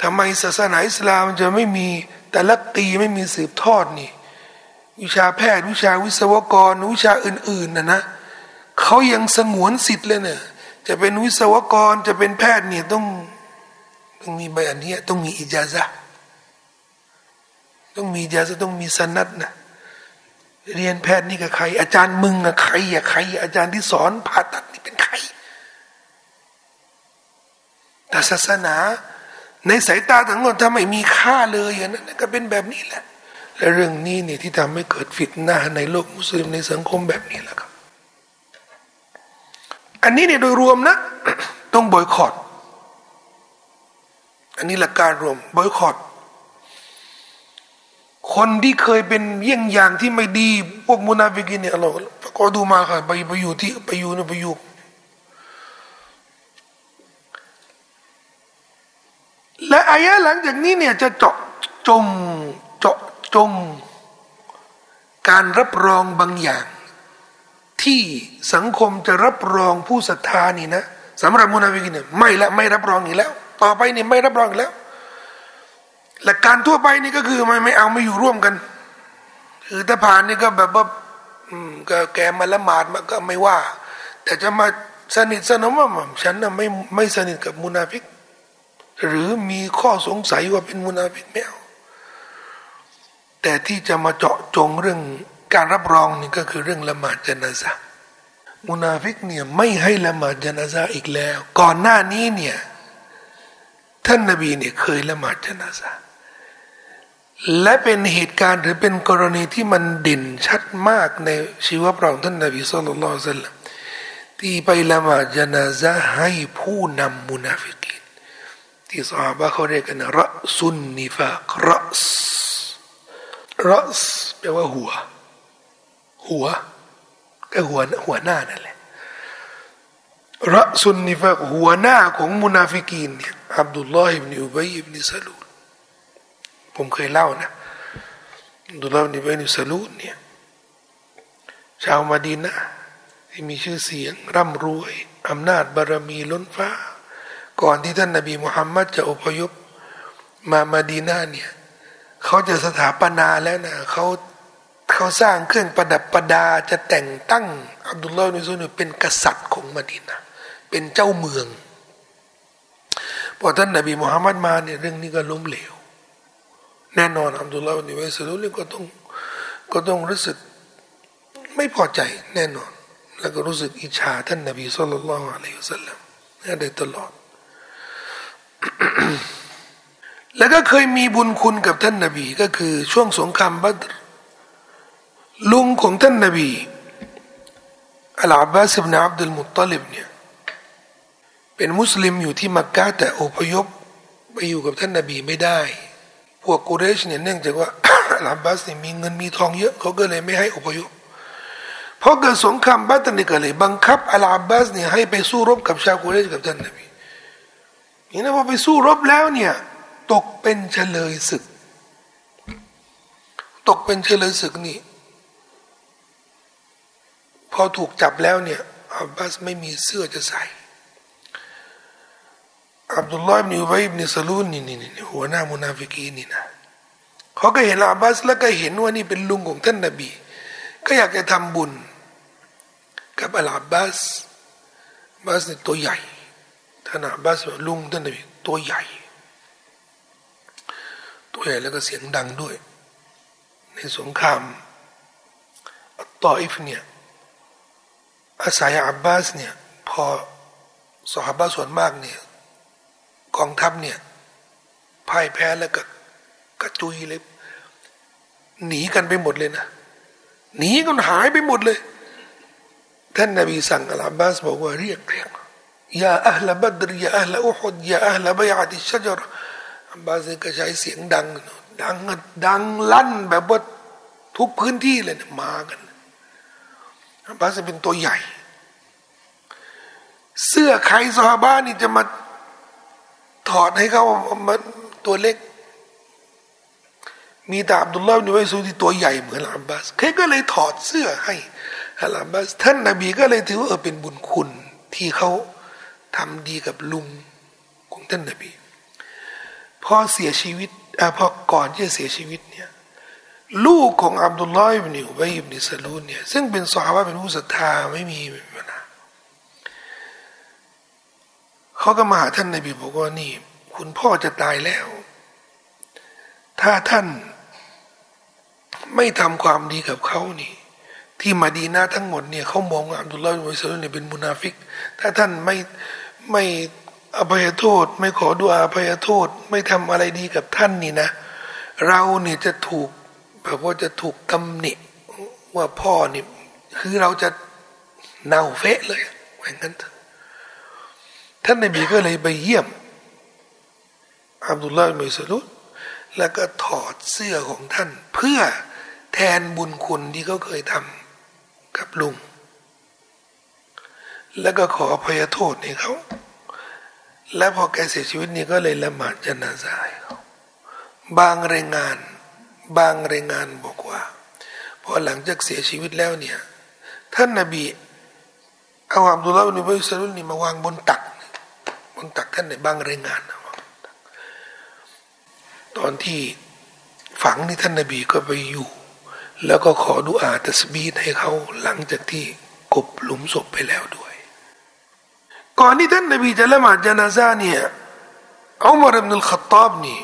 ทำไมศาสนาอิสลามจะไม่มีแต่ละตีไม่มีสืบทอดนี่ วิชาแพทย์วิชาวิศวกร วิชาอื่น ๆนะนะเขายังสงวนสิทธิ์เลยเนะจะเป็นวิศวกรจะเป็นแพทย์เนี่ยต้องต้องมีใบอนุญาตต้องมีอิจาซะต้องมีอิจาซะต้องมีสนัดนะเรียนแพทย์นี่กับใคร อาจารย์มึงอะใครอะใคร อาจารย์ที่สอนผ่าตัดนี่เป็นใครแต่ศาสนา ในสายตาทั้งหมดถ้าไม่มีค่าเลยอย่างนั้นก็เป็นแบบนี้แหละ และเรื่องนี้เนี่ยที่ทำให้เกิดฟิตนาในโลกมุสลิมในสังคมแบบนี้แหละครับ อันนี้เนี่ยโดยรวมนะ ต้องบอยคอตอันนี้หลักการรวมบอยคอตคนที่เคยเป็นเยี่ยงอย่างที่ไม่ดี พวกมุนาฟิกินเนี่ยเราก็ดูมาค่ะไปไปอยู่ที่ไปอยู่เนี่ยไปอยู่ และอายะหลังจากนี้เนี่ยจะเจาะจงเจาะจง การรับรองบางอย่าง ที่สังคมจะรับรองผู้ศรัทธานี่นะสำหรับมุนาฟิกินเนี่ยไม่ละไม่รับรองอีกแล้ว ต่อไปนี่ไม่รับรองอีกแล้ว หลักการทั่วไปนี่ก็คือไม่ไม่เอาไม่อยู่ร่วมกันคือถ้าผ่านนี่ก็แบบว่าก็แกมาละหมาดมาก็ไม่ว่า แต่จะมาสนิทสนมว่าฉันน่ะไม่ไม่สนิทกับมุนาฟิก หรือมีข้อสงสัยว่าเป็นมุนาฟิกไม่เอาแต่ที่จะมาเจาะจงเรื่องการรับรองนี่ก็คือเรื่องละหมาดจนาซามุนาฟิกเนี่ยไม่ให้ละหมาดจนาซาอีกแล้ว ก่อนหน้านี้เนี่ยท่านนบีเนี่ยเคยละหมาดจนาซาและเป็นเหตุการณ์หรือเป็นกรณีที่มันเด่นชัดมากในชีวประวัติท่านนบีสุลต่านสัลลัมที่ไปละหมาดจนาซะให้ผู้นำมุนาฟิกีน ที่สาบะเขาเรียกกันรัสุนนิฟากรัสรัสแปลว่าหัว หัว ก็หัวหัวหน้านั่นแหละรัสุนนิฟากหัวหน้าของมุนาฟิกีนเนี่ยอับดุลลอฮ์อิบนุอุบัยอิบนุสลูลผมเคยเล่านะดุลาบนิเบนิสลูนเนี่ยชาวมาดีนะที่มีชื่อเสียงร่ำรวยอำนาจบารมีล้นฟ้า ก่อนที่ท่านนบีมุฮัมมัดจะอพยพมามาดีนาเนี่ยเขาจะสถาปนาแล้วนะเขาเขาสร้างเครื่องประดับประดาจะแต่งตั้งอับดุลลาห์นิซุนเป็นกษัตริย์ของมาดีนาเป็นเจ้าเมืองพอท่านนบีมุฮัมมัดมาเนี่ยเรื่องนี้ก็ล้มเหลว แน่นอนอับดุลลาห์นิเวสลุนก็ต้องก็ต้องรู้สึกไม่พอใจแน่นอน แล้วก็รู้สึกอิจฉาท่านนบีสุลต่านละอะลัยฮุสลามได้ตลอด แล้วก็เคยมีบุญคุณกับท่านนบีก็คือช่วงสงครามบัตรลุงของท่านนบีอัลอาบบาสบนาอับดุลมุตตลิบเนี่ยเป็นมุสลิมอยู่ที่มักกะแต่อพยพไปอยู่กับท่านนบีไม่ได้ พวกกุเรชเนี่ยเนื่องจากว่าอัลอาบัสเนี่ยมีเงินมีทองเยอะเขาก็เลยไม่ให้อพยพเพราะเกิดสงครามบัตรนี่ก็เลยบังคับอัลอาบัสเนี่ยให้ไปสู้รบกับชาวกุเรชกับท่านนบี นี่นะพอไปสู้รบแล้วเนี่ย ตกเป็นเฉลยศึก ตกเป็นเฉลยศึกนี่พอถูกจับแล้วเนี่ยอัลบัสไม่มีเสื้อจะใส่อับดุลลอฮ์อิบนุอุบัยอิบนุสลูนนี่นี่นี่หัวหน้ามุนาฟิกีนี่นะเขาก็เห็นอับบาสแล้วก็เห็นว่านี่เป็นลุงของท่านนบี ก็อยากจะทำบุญ กับอัลอาบบาสบาสเนี่ยตัวใหญ่ ท่านอับบาสลุงท่านนบีตัวใหญ่ ตัวใหญ่แล้วก็เสียงดังด้วย ในสงครามต่ออิฟเนี่ยอาศัยอับบาสเนี่ยพอสหบาส่วนมากเนี่ยกองทัพเนี่ยพ่ายแพ้แล้วก็กระจุยเลยหนีกันไปหมดเลยนะหนีกันหายไปหมดเลย ท่านนบีสั่งอัลอาบบาสบอกว่าเรียกเรียก ยาอัลบัดรยาอัลอุฮุดยาอัลบยาติชจรบบาสก็ใช้เสียงดัง ดังดังลั่นแบบว่าทุกพื้นที่เลยนะมากันบบาสเป็นตัวใหญ่ เสื้อใครซาบ้านี่จะมาถอดให้เขามาตัวเล็ก มีต่อับดุลลาห์นิวซูที่ตัวใหญ่เหมือนอับบาสเขาก็เลยถอดเสื้อให้อับบาสท่านนาบีก็เลยถือว่าเออเป็นบุญคุณที่เขา ทำดีกับลุงของท่านนบีพอเสียชีวิตอพอก่อนที่จะเสียชีวิตเนี่ยลูกของอับดุลลาห์อิบนิอุบัยอิบนิสลูนเนี่ยซึ่งเป็นสาวะเป็นผู้ศรัทธาไม่มีปัญหาเขาก็มาหาท่านนบีบอกว่านี่ คุณพ่อจะตายแล้ว ถ้าท่านไม่ทำความดีกับเขานี่ ที่มาดีนาทั้งหมดเนี่ยเขามองอับดุลลาห์อิบนุสลุนเนี่ยเป็นมุนาฟิก ถ้าท่านไม่ ไม่อภัยโทษ ไม่ขอดูอาอภัยโทษ ไม่ทำอะไรดีกับท่านนี่นะ เราเนี่ยจะถูกแบบว่าจะถูกตำหนิว่าพ่อนี่คือเราจะเน่าเฟะเลยอย่างนั้นท่านนบีก็เลยไปเยี่ยมอับดุลลาห์มิสลุดแล้วก็ถอดเสื้อของท่าน เพื่อแทนบุญคุณที่เขาเคยทำกับลุง แล้วก็ขออภัยโทษให้เขาและพอแกเสียชีวิตนี่ก็เลยละหมาดจนาซาให้เขาบางรายงาน บางรายงานบอกว่าพอหลังจากเสียชีวิตแล้วเนี่ยท่านนาบีเอาอับดุลลาห์บินอุบัยสลุลนี่มาวางบนตัก บนตักท่านในบางรายงานนะตอนที่ฝังนี่ท่านนบีก็ไปอยู่ แล้วก็ขอดุอาตัสบีดให้เขาหลังจากที่กบหลุมศพไปแล้วด้วย ก่อนที่ท่านนบีจะละหมาดจนาซาเนี่ยอุมารอิบนุลขัตอบนี่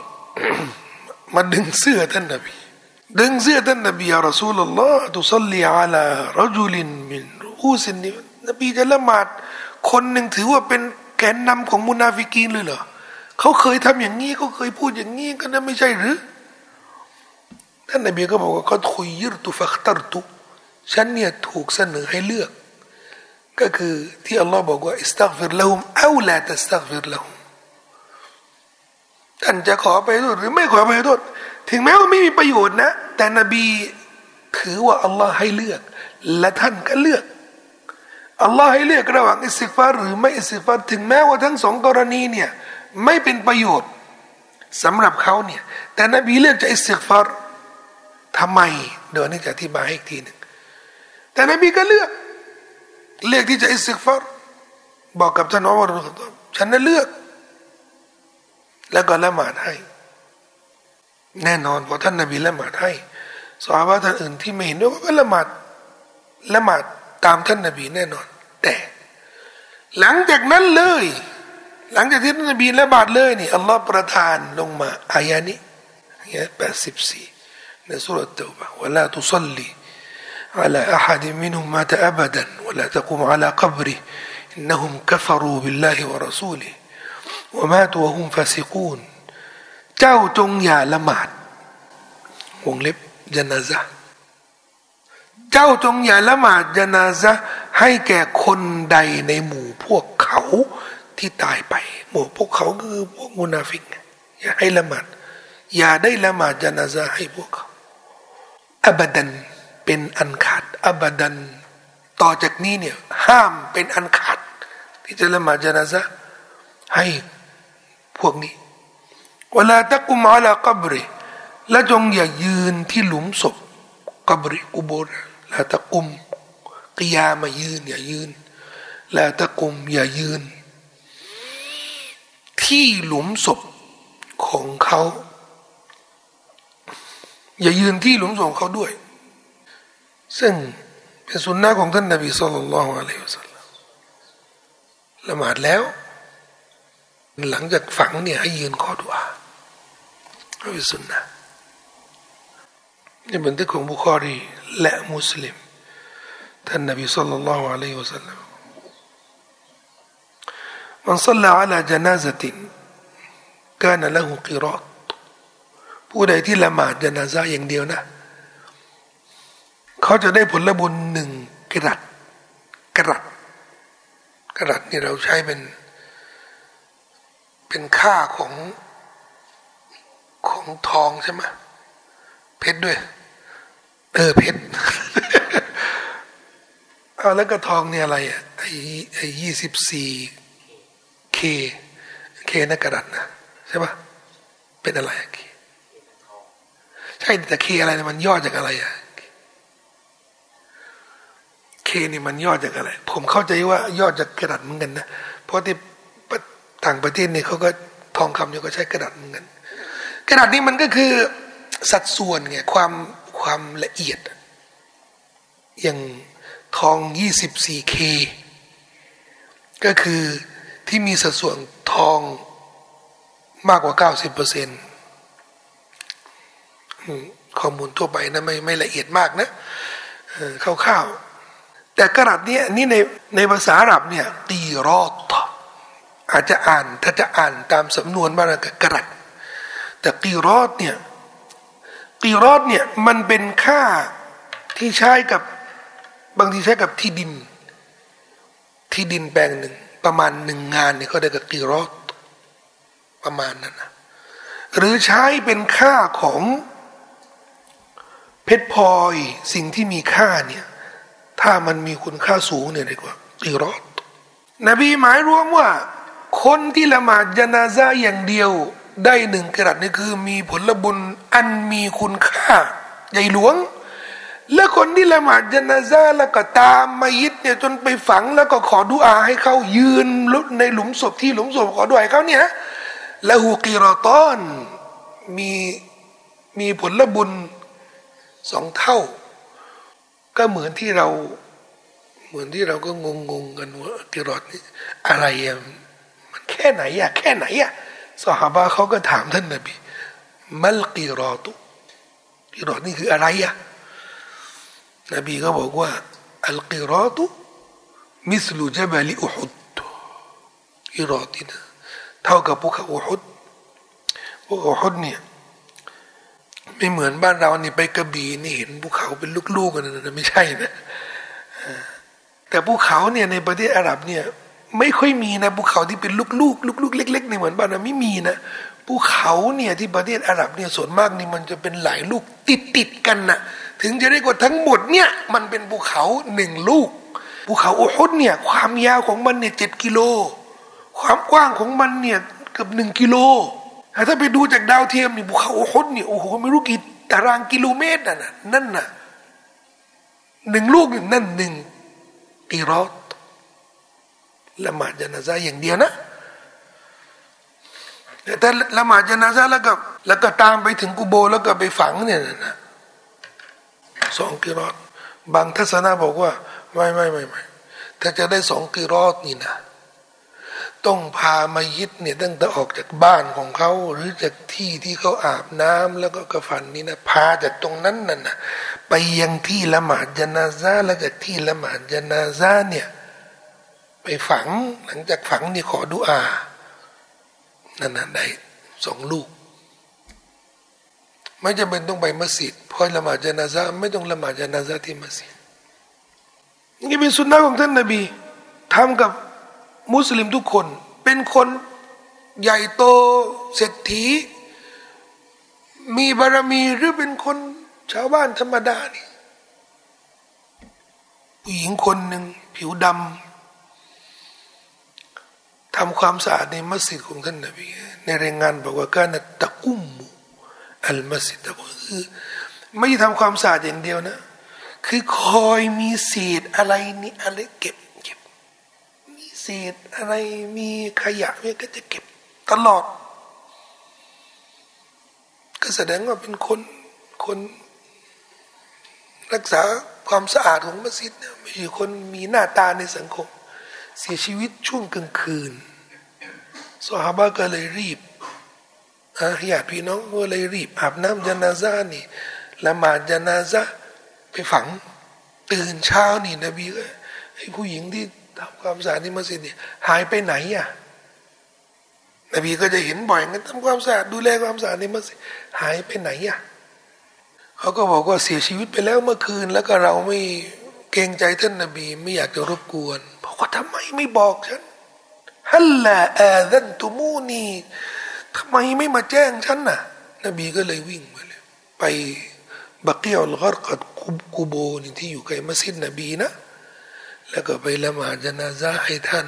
มาดึงเสื้อท่านนบี ดึงเสื้อท่านนบีอัลลอฮฺลลอฮ์ตุสัลลีอัลารจุลินมินรูสินนี่นบีจะละหมาดคนหนึ่งถือว่าเป็นแกนนำของมุนาฟิกีนเลยเหรอเขาเคยทำอย่างนี้เขาเคยพูดอย่างนี้ก็นั่นไม่ใช่หรือท่านนบีก็บอกว่าเขาคุยยิรตุฟักตัรตุฉันเนี่ยถูกเสนอให้เลือก ก็คือที่อัลลอฮ์บอกว่าอิสตักฟิรละหุมเอาละตัสตักฟิรละหุมท่านจะขอไปโทษหรือไม่ขอไปโทษถึงแม้ว่าไม่มีประโยชน์นะ แต่นบีถือว่าอัลลอฮ์ให้เลือก และท่านก็เลือกอัลลอฮ์ให้เลือกระหว่างอิสิฟารหรือไม่อิสิฟารถึงแม้ว่าทั้งสองกรณีเนี่ยไม่เป็นประโยชน์สำหรับเขาเนี่ยแต่นบีเลือกจะอิสิฟารทำไมเดี๋ยวนี้จะอธิบายอีกทีหนึ่งแต่นบีก็เลือก เลือกที่จะอิสิกฟารบอกกับท่านอัลลอฮ์ฉันนั้นเลือก แล้วก็ละหมาดให้ แน่นอนพอท่านนบีละหมาดให้สาวะท่านอื่นที่ไม่เห็นด้วยก็ละหมาดละหมาดตามท่านนบีแน่นอน แต่ หลังจากนั้นเลย หลังจากที่ท่านนบีละหมาดเลยนี่อัลลอฮ์ประทานลงมาอายานี้อายะแปดสิบสี่ในสุรเตบะวะลาตุซัลลี على أحد منهم مات أبدا ولا تقوم على قبره إنهم كفروا بالله ورسوله وماتوا وهم فاسقون เจ้าจงอย่าละหมาดวงเล็บจนาซะเจ้าจงอย่าละหมาดจนาซะให้แก่คนใดในหมู่พวกเขาที่ตายไป หมู่พวกเขาคือพวกมุนาฟิกอย่าให้ละหมาดอย่าได้ละหมาดจนาซะให้พวกเขาอบดัน เป็นอันขาดอบดัน ต่อจากนี้เนี่ยห้ามเป็นอันขาด ที่จะละหมาดจนาซะให้พวกนี้เวลาตะกุมอาลากบริและจงอย่ายืนที่หลุมศพกบริกุโบรลาตะกุมกิยามายืนอย่ายืนลาตะกุมอย่ายืน ที่หลุมศพของเขา อย่ายืนที่หลุมศพของเขาด้วย ซึ่งเป็นสุนนะของท่านนบีสุลต่านละฮ์อะลัยฮิสซาลลัมละหมาดแล้ว หลังจากฝังเนี่ยให้ยืนขอดุอาเป็นสุนนะในบันทึกของบุคอรีและมุสลิมท่านนบีสัลลัลลอฮุอะลัยฮิวะสัลลัมมันสัลลัลลจนาซะตินกานละหุกิรอตผู้ใดที่ละหมาดจนาซาอย่างเดียวนะ เขาจะได้ผลบุญหนึ่งกรัตกรัตกรัตนี่เราใช้เป็น เป็นค่าของของทองใช่ไหมเพชรด้วย เออเพชรเอาแล้วก็ทองเนี่ยอะไรอะไอ้ไอ้ยี่สิบสี่เคเคนักกระดัษนะใช่ปะเป็นอะไรเคใช่แต่เคอะไรมันย่อจากอะไรอะ เคนี่มันย่อจากอะไร ผมเข้าใจว่าย่อจากกระดัษเหมือนกันนะ เพราะที่ต่างประเทศเนี่ยเขาก็ทองคำเนี่ยก็ใช้กระดาษเหมือนกัน กระดาษนี้มันก็คือสัดส่วนไงความความละเอียด อย่างทอง 24K ก็คือที่มีสัดส่วนทองมากกว่า 90%เปอร์เซ็นต์ข้อมูลทั่วไปนะไม่ไม่ละเอียดมากนะคร่าวๆ แต่กระดาษนี้นี่ในในภาษาอาหรับเนี่ยตีรอดอาจจะอ่านถ้าจะอ่านตามสำนวนบ้างก็กระดาษแต่กีรอดเนี่ยกีรอดเนี่ยมันเป็นค่าที่ใช้กับบางทีใช้กับที่ดิน ที่ดินแปลงหนึ่งประมาณหนึ่งงานเนี่ยเขาได้กับกีรอดประมาณนั้นนะหรือใช้เป็นค่าของเพชรพลอยสิ่งที่มีค่าเนี่ย ถ้ามันมีคุณค่าสูงเนี่ยดีกว่ากีรอดนบีหมายรวมว่า คนที่ละหมาดยานาซาอย่างเดียวได้หนึ่งกระดัษนี่คือ มีผลบุญอันมีคุณค่า ใหญ่หลวง และคนที่ละหมาดจนาซาแล้วก็ตามมายิดเนี่ยจนไปฝังแล้วก็ขอดุอาให้เขายืนในหลุมศพที่หลุมศพขอดุอาให้เขาเนี่ยละหูกีรอตอนมีมีผลบุญสองเท่า ก็เหมือนที่เรา เหมือนที่เราก็งงงกันว่ากีรอตนี่อะไรอะมันแค่ไหนอะแค่ไหนอะสหบาเขาก็ถามท่านนบีมัลกีรอตุกีรอตนี่คืออะไรอะนบีก็บอกว่าอัลกีรอตุมิสลูจบลิอุฮุดกีรอตินะเท่ากับภูเขาอุฮุดภูเขาอุฮุดเนี่ย ไม่เหมือนบ้านเรานี่ไปกระบี่นี่เห็นภูเขาเป็นลูกๆกันนะไม่ใช่นะแต่ภูเขาเนี่ยในประเทศอาหรับเนี่ย ไม่ค่อยมีนะภูเขาที่เป็นลูกๆลูกๆเล็กๆในเหมือนบ้านเราไม่มีนะภูเขาเนี่ยที่ประเทศอาหรับเนี่ยส่วนมากนี่มันจะเป็นหลายลูกติดติดกันนะถึงจะได้กว่าทั้งหมดเนี่ย มันเป็นภูเขาหนึ่งลูกภูเขาอุฮุดเนี่ย ความยาวของมันเนี่ยเจ็ดกิโล ความกว้างของมันเนี่ยเกือบหนึ่งกิโล ถ้าไปดูจากดาวเทียมนี่ภูเขาอุฮุดเนี่ยโอ้โหไม่รู้กี่ตารางกิโลเมตรน่ะนั่นน่ะหนึ่งลูกนั่นหนึ่งกีรอตละหมาดจนาซาอย่างเดียวนะแต่ละหมาดจนาซาแล้วก็แล้วก็ตามไปถึงกุโบแล้วก็ไปฝังเนี่ยนะสองกิรอตบางทัศนะบอกว่า ไม่ไม่ไม่ไม่ถ้าจะได้สองกิรอตนี่นะ ต้องพามายิดเนี่ยตั้งแต่ออกจากบ้านของเขา หรือจากที่ที่เขาอาบน้ำแล้วก็กระฝันนี่นะพาจากตรงนั้นนั่นนะไปยังที่ละหมาดจนาซาแล้วจากที่ละหมาดจนาซาเนี่ยไปฝังหลังจากฝังนี่ขอดุอานั่นนะได้สองลูก ไม่จำเป็นต้องไปมัสยิดเพอละหมาดจนาซาไม่ต้องละหมาดจนาซาที่มัสยิดนี่เป็นสุนนะของท่านนบีทำกับ มุสลิมทุกคน เป็นคนใหญ่โตเศรษฐี มีบารมีหรือเป็นคนชาวบ้านธรรมดานี่ผู้หญิงคนหนึ่งผิวดำทำความสะอาดในมัสยิดของท่านนบีในรายงานบอกว่าการตะกุมอัลมัสยิดคือไม่ทำความสะอาดอย่างเดียวนะ คือคอยมีเศษอะไรนี่อะไรเก็บ เศษอะไรมีขยะเนี่ยก็จะเก็บตลอด ก็แสดงว่าเป็นคนคนรักษาความสะอาดของมัสยิดเนี่ยไม่ใช่คนมีหน้าตาในสังคม เสียชีวิตช่วงกลางคืนสหาบะก็เลยรีบอาญาติพี่น้องก็เลยรีบอาบน้ำจนาซานี่ละหมาดจนาซาไปฝัง ตื่นเช้านี่นบีก็ให้ผู้หญิงที่ ทำความสะอาดที่มัสยิดเนี่ยหายไปไหนอะนบีก็จะเห็นบ่อยงั้นทำความสะอาดดูแลความสะอาดในมัสยิดหายไปไหนอะเขาก็บอกว่าเสียชีวิตไปแล้วเมื่อคืน แล้วก็เราไม่เกรงใจท่านนบีไม่อยากจะรบกวนบอกว่าทำไมไม่บอกฉันฮัลลาอาดันตุมูนีทำไมไม่มาแจ้งฉันน่ะ นบีก็เลยวิ่งไปเลยไปบักเกียวลกรกัดกูโบนี่ที่อยู่ใกล้มัสยิดนบีนะ แล้วก็ไปละหมาดจนาซาให้ท่าน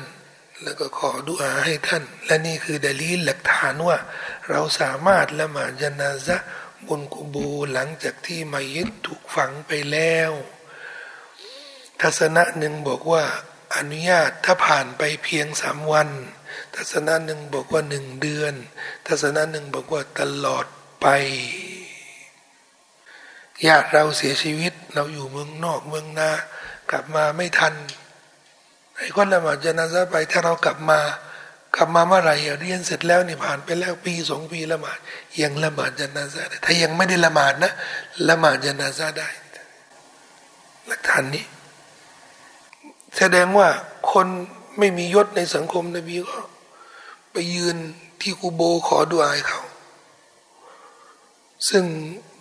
แล้วก็ขอดุอาให้ท่าน และนี่คือดลีลหลักฐานว่า เราสามารถละหมาดจนาซาบนกุบูหลังจากที่มายิดถูกฝังไปแล้ว ทัศนะหนึ่งบอกว่าอนุญาตถ้าผ่านไปเพียงสามวัน ทัศนะหนึ่งบอกว่าหนึ่งเดือน ทัศนะหนึ่งบอกว่าตลอดไปญาติเราเสียชีวิตเราอยู่เมืองนอกเมืองนา กลับมาไม่ทันไอ้คนละหมาดจนาซาไปถ้าเรากลับมากลับมาเมื่อไหร่เรียนเสร็จแล้วนี่ผ่านไปแล้วปีสองปีละหมาดยังละหมาดจนาซาได้ถ้ายังไม่ได้ละหมาดนะละหมาดจนาซาได้ หลักฐานนี้ แสดงว่าคนไม่มียศในสังคมนบีก็ไปยืนที่กูโบร์ขอดุอาให้เขา ซึ่ง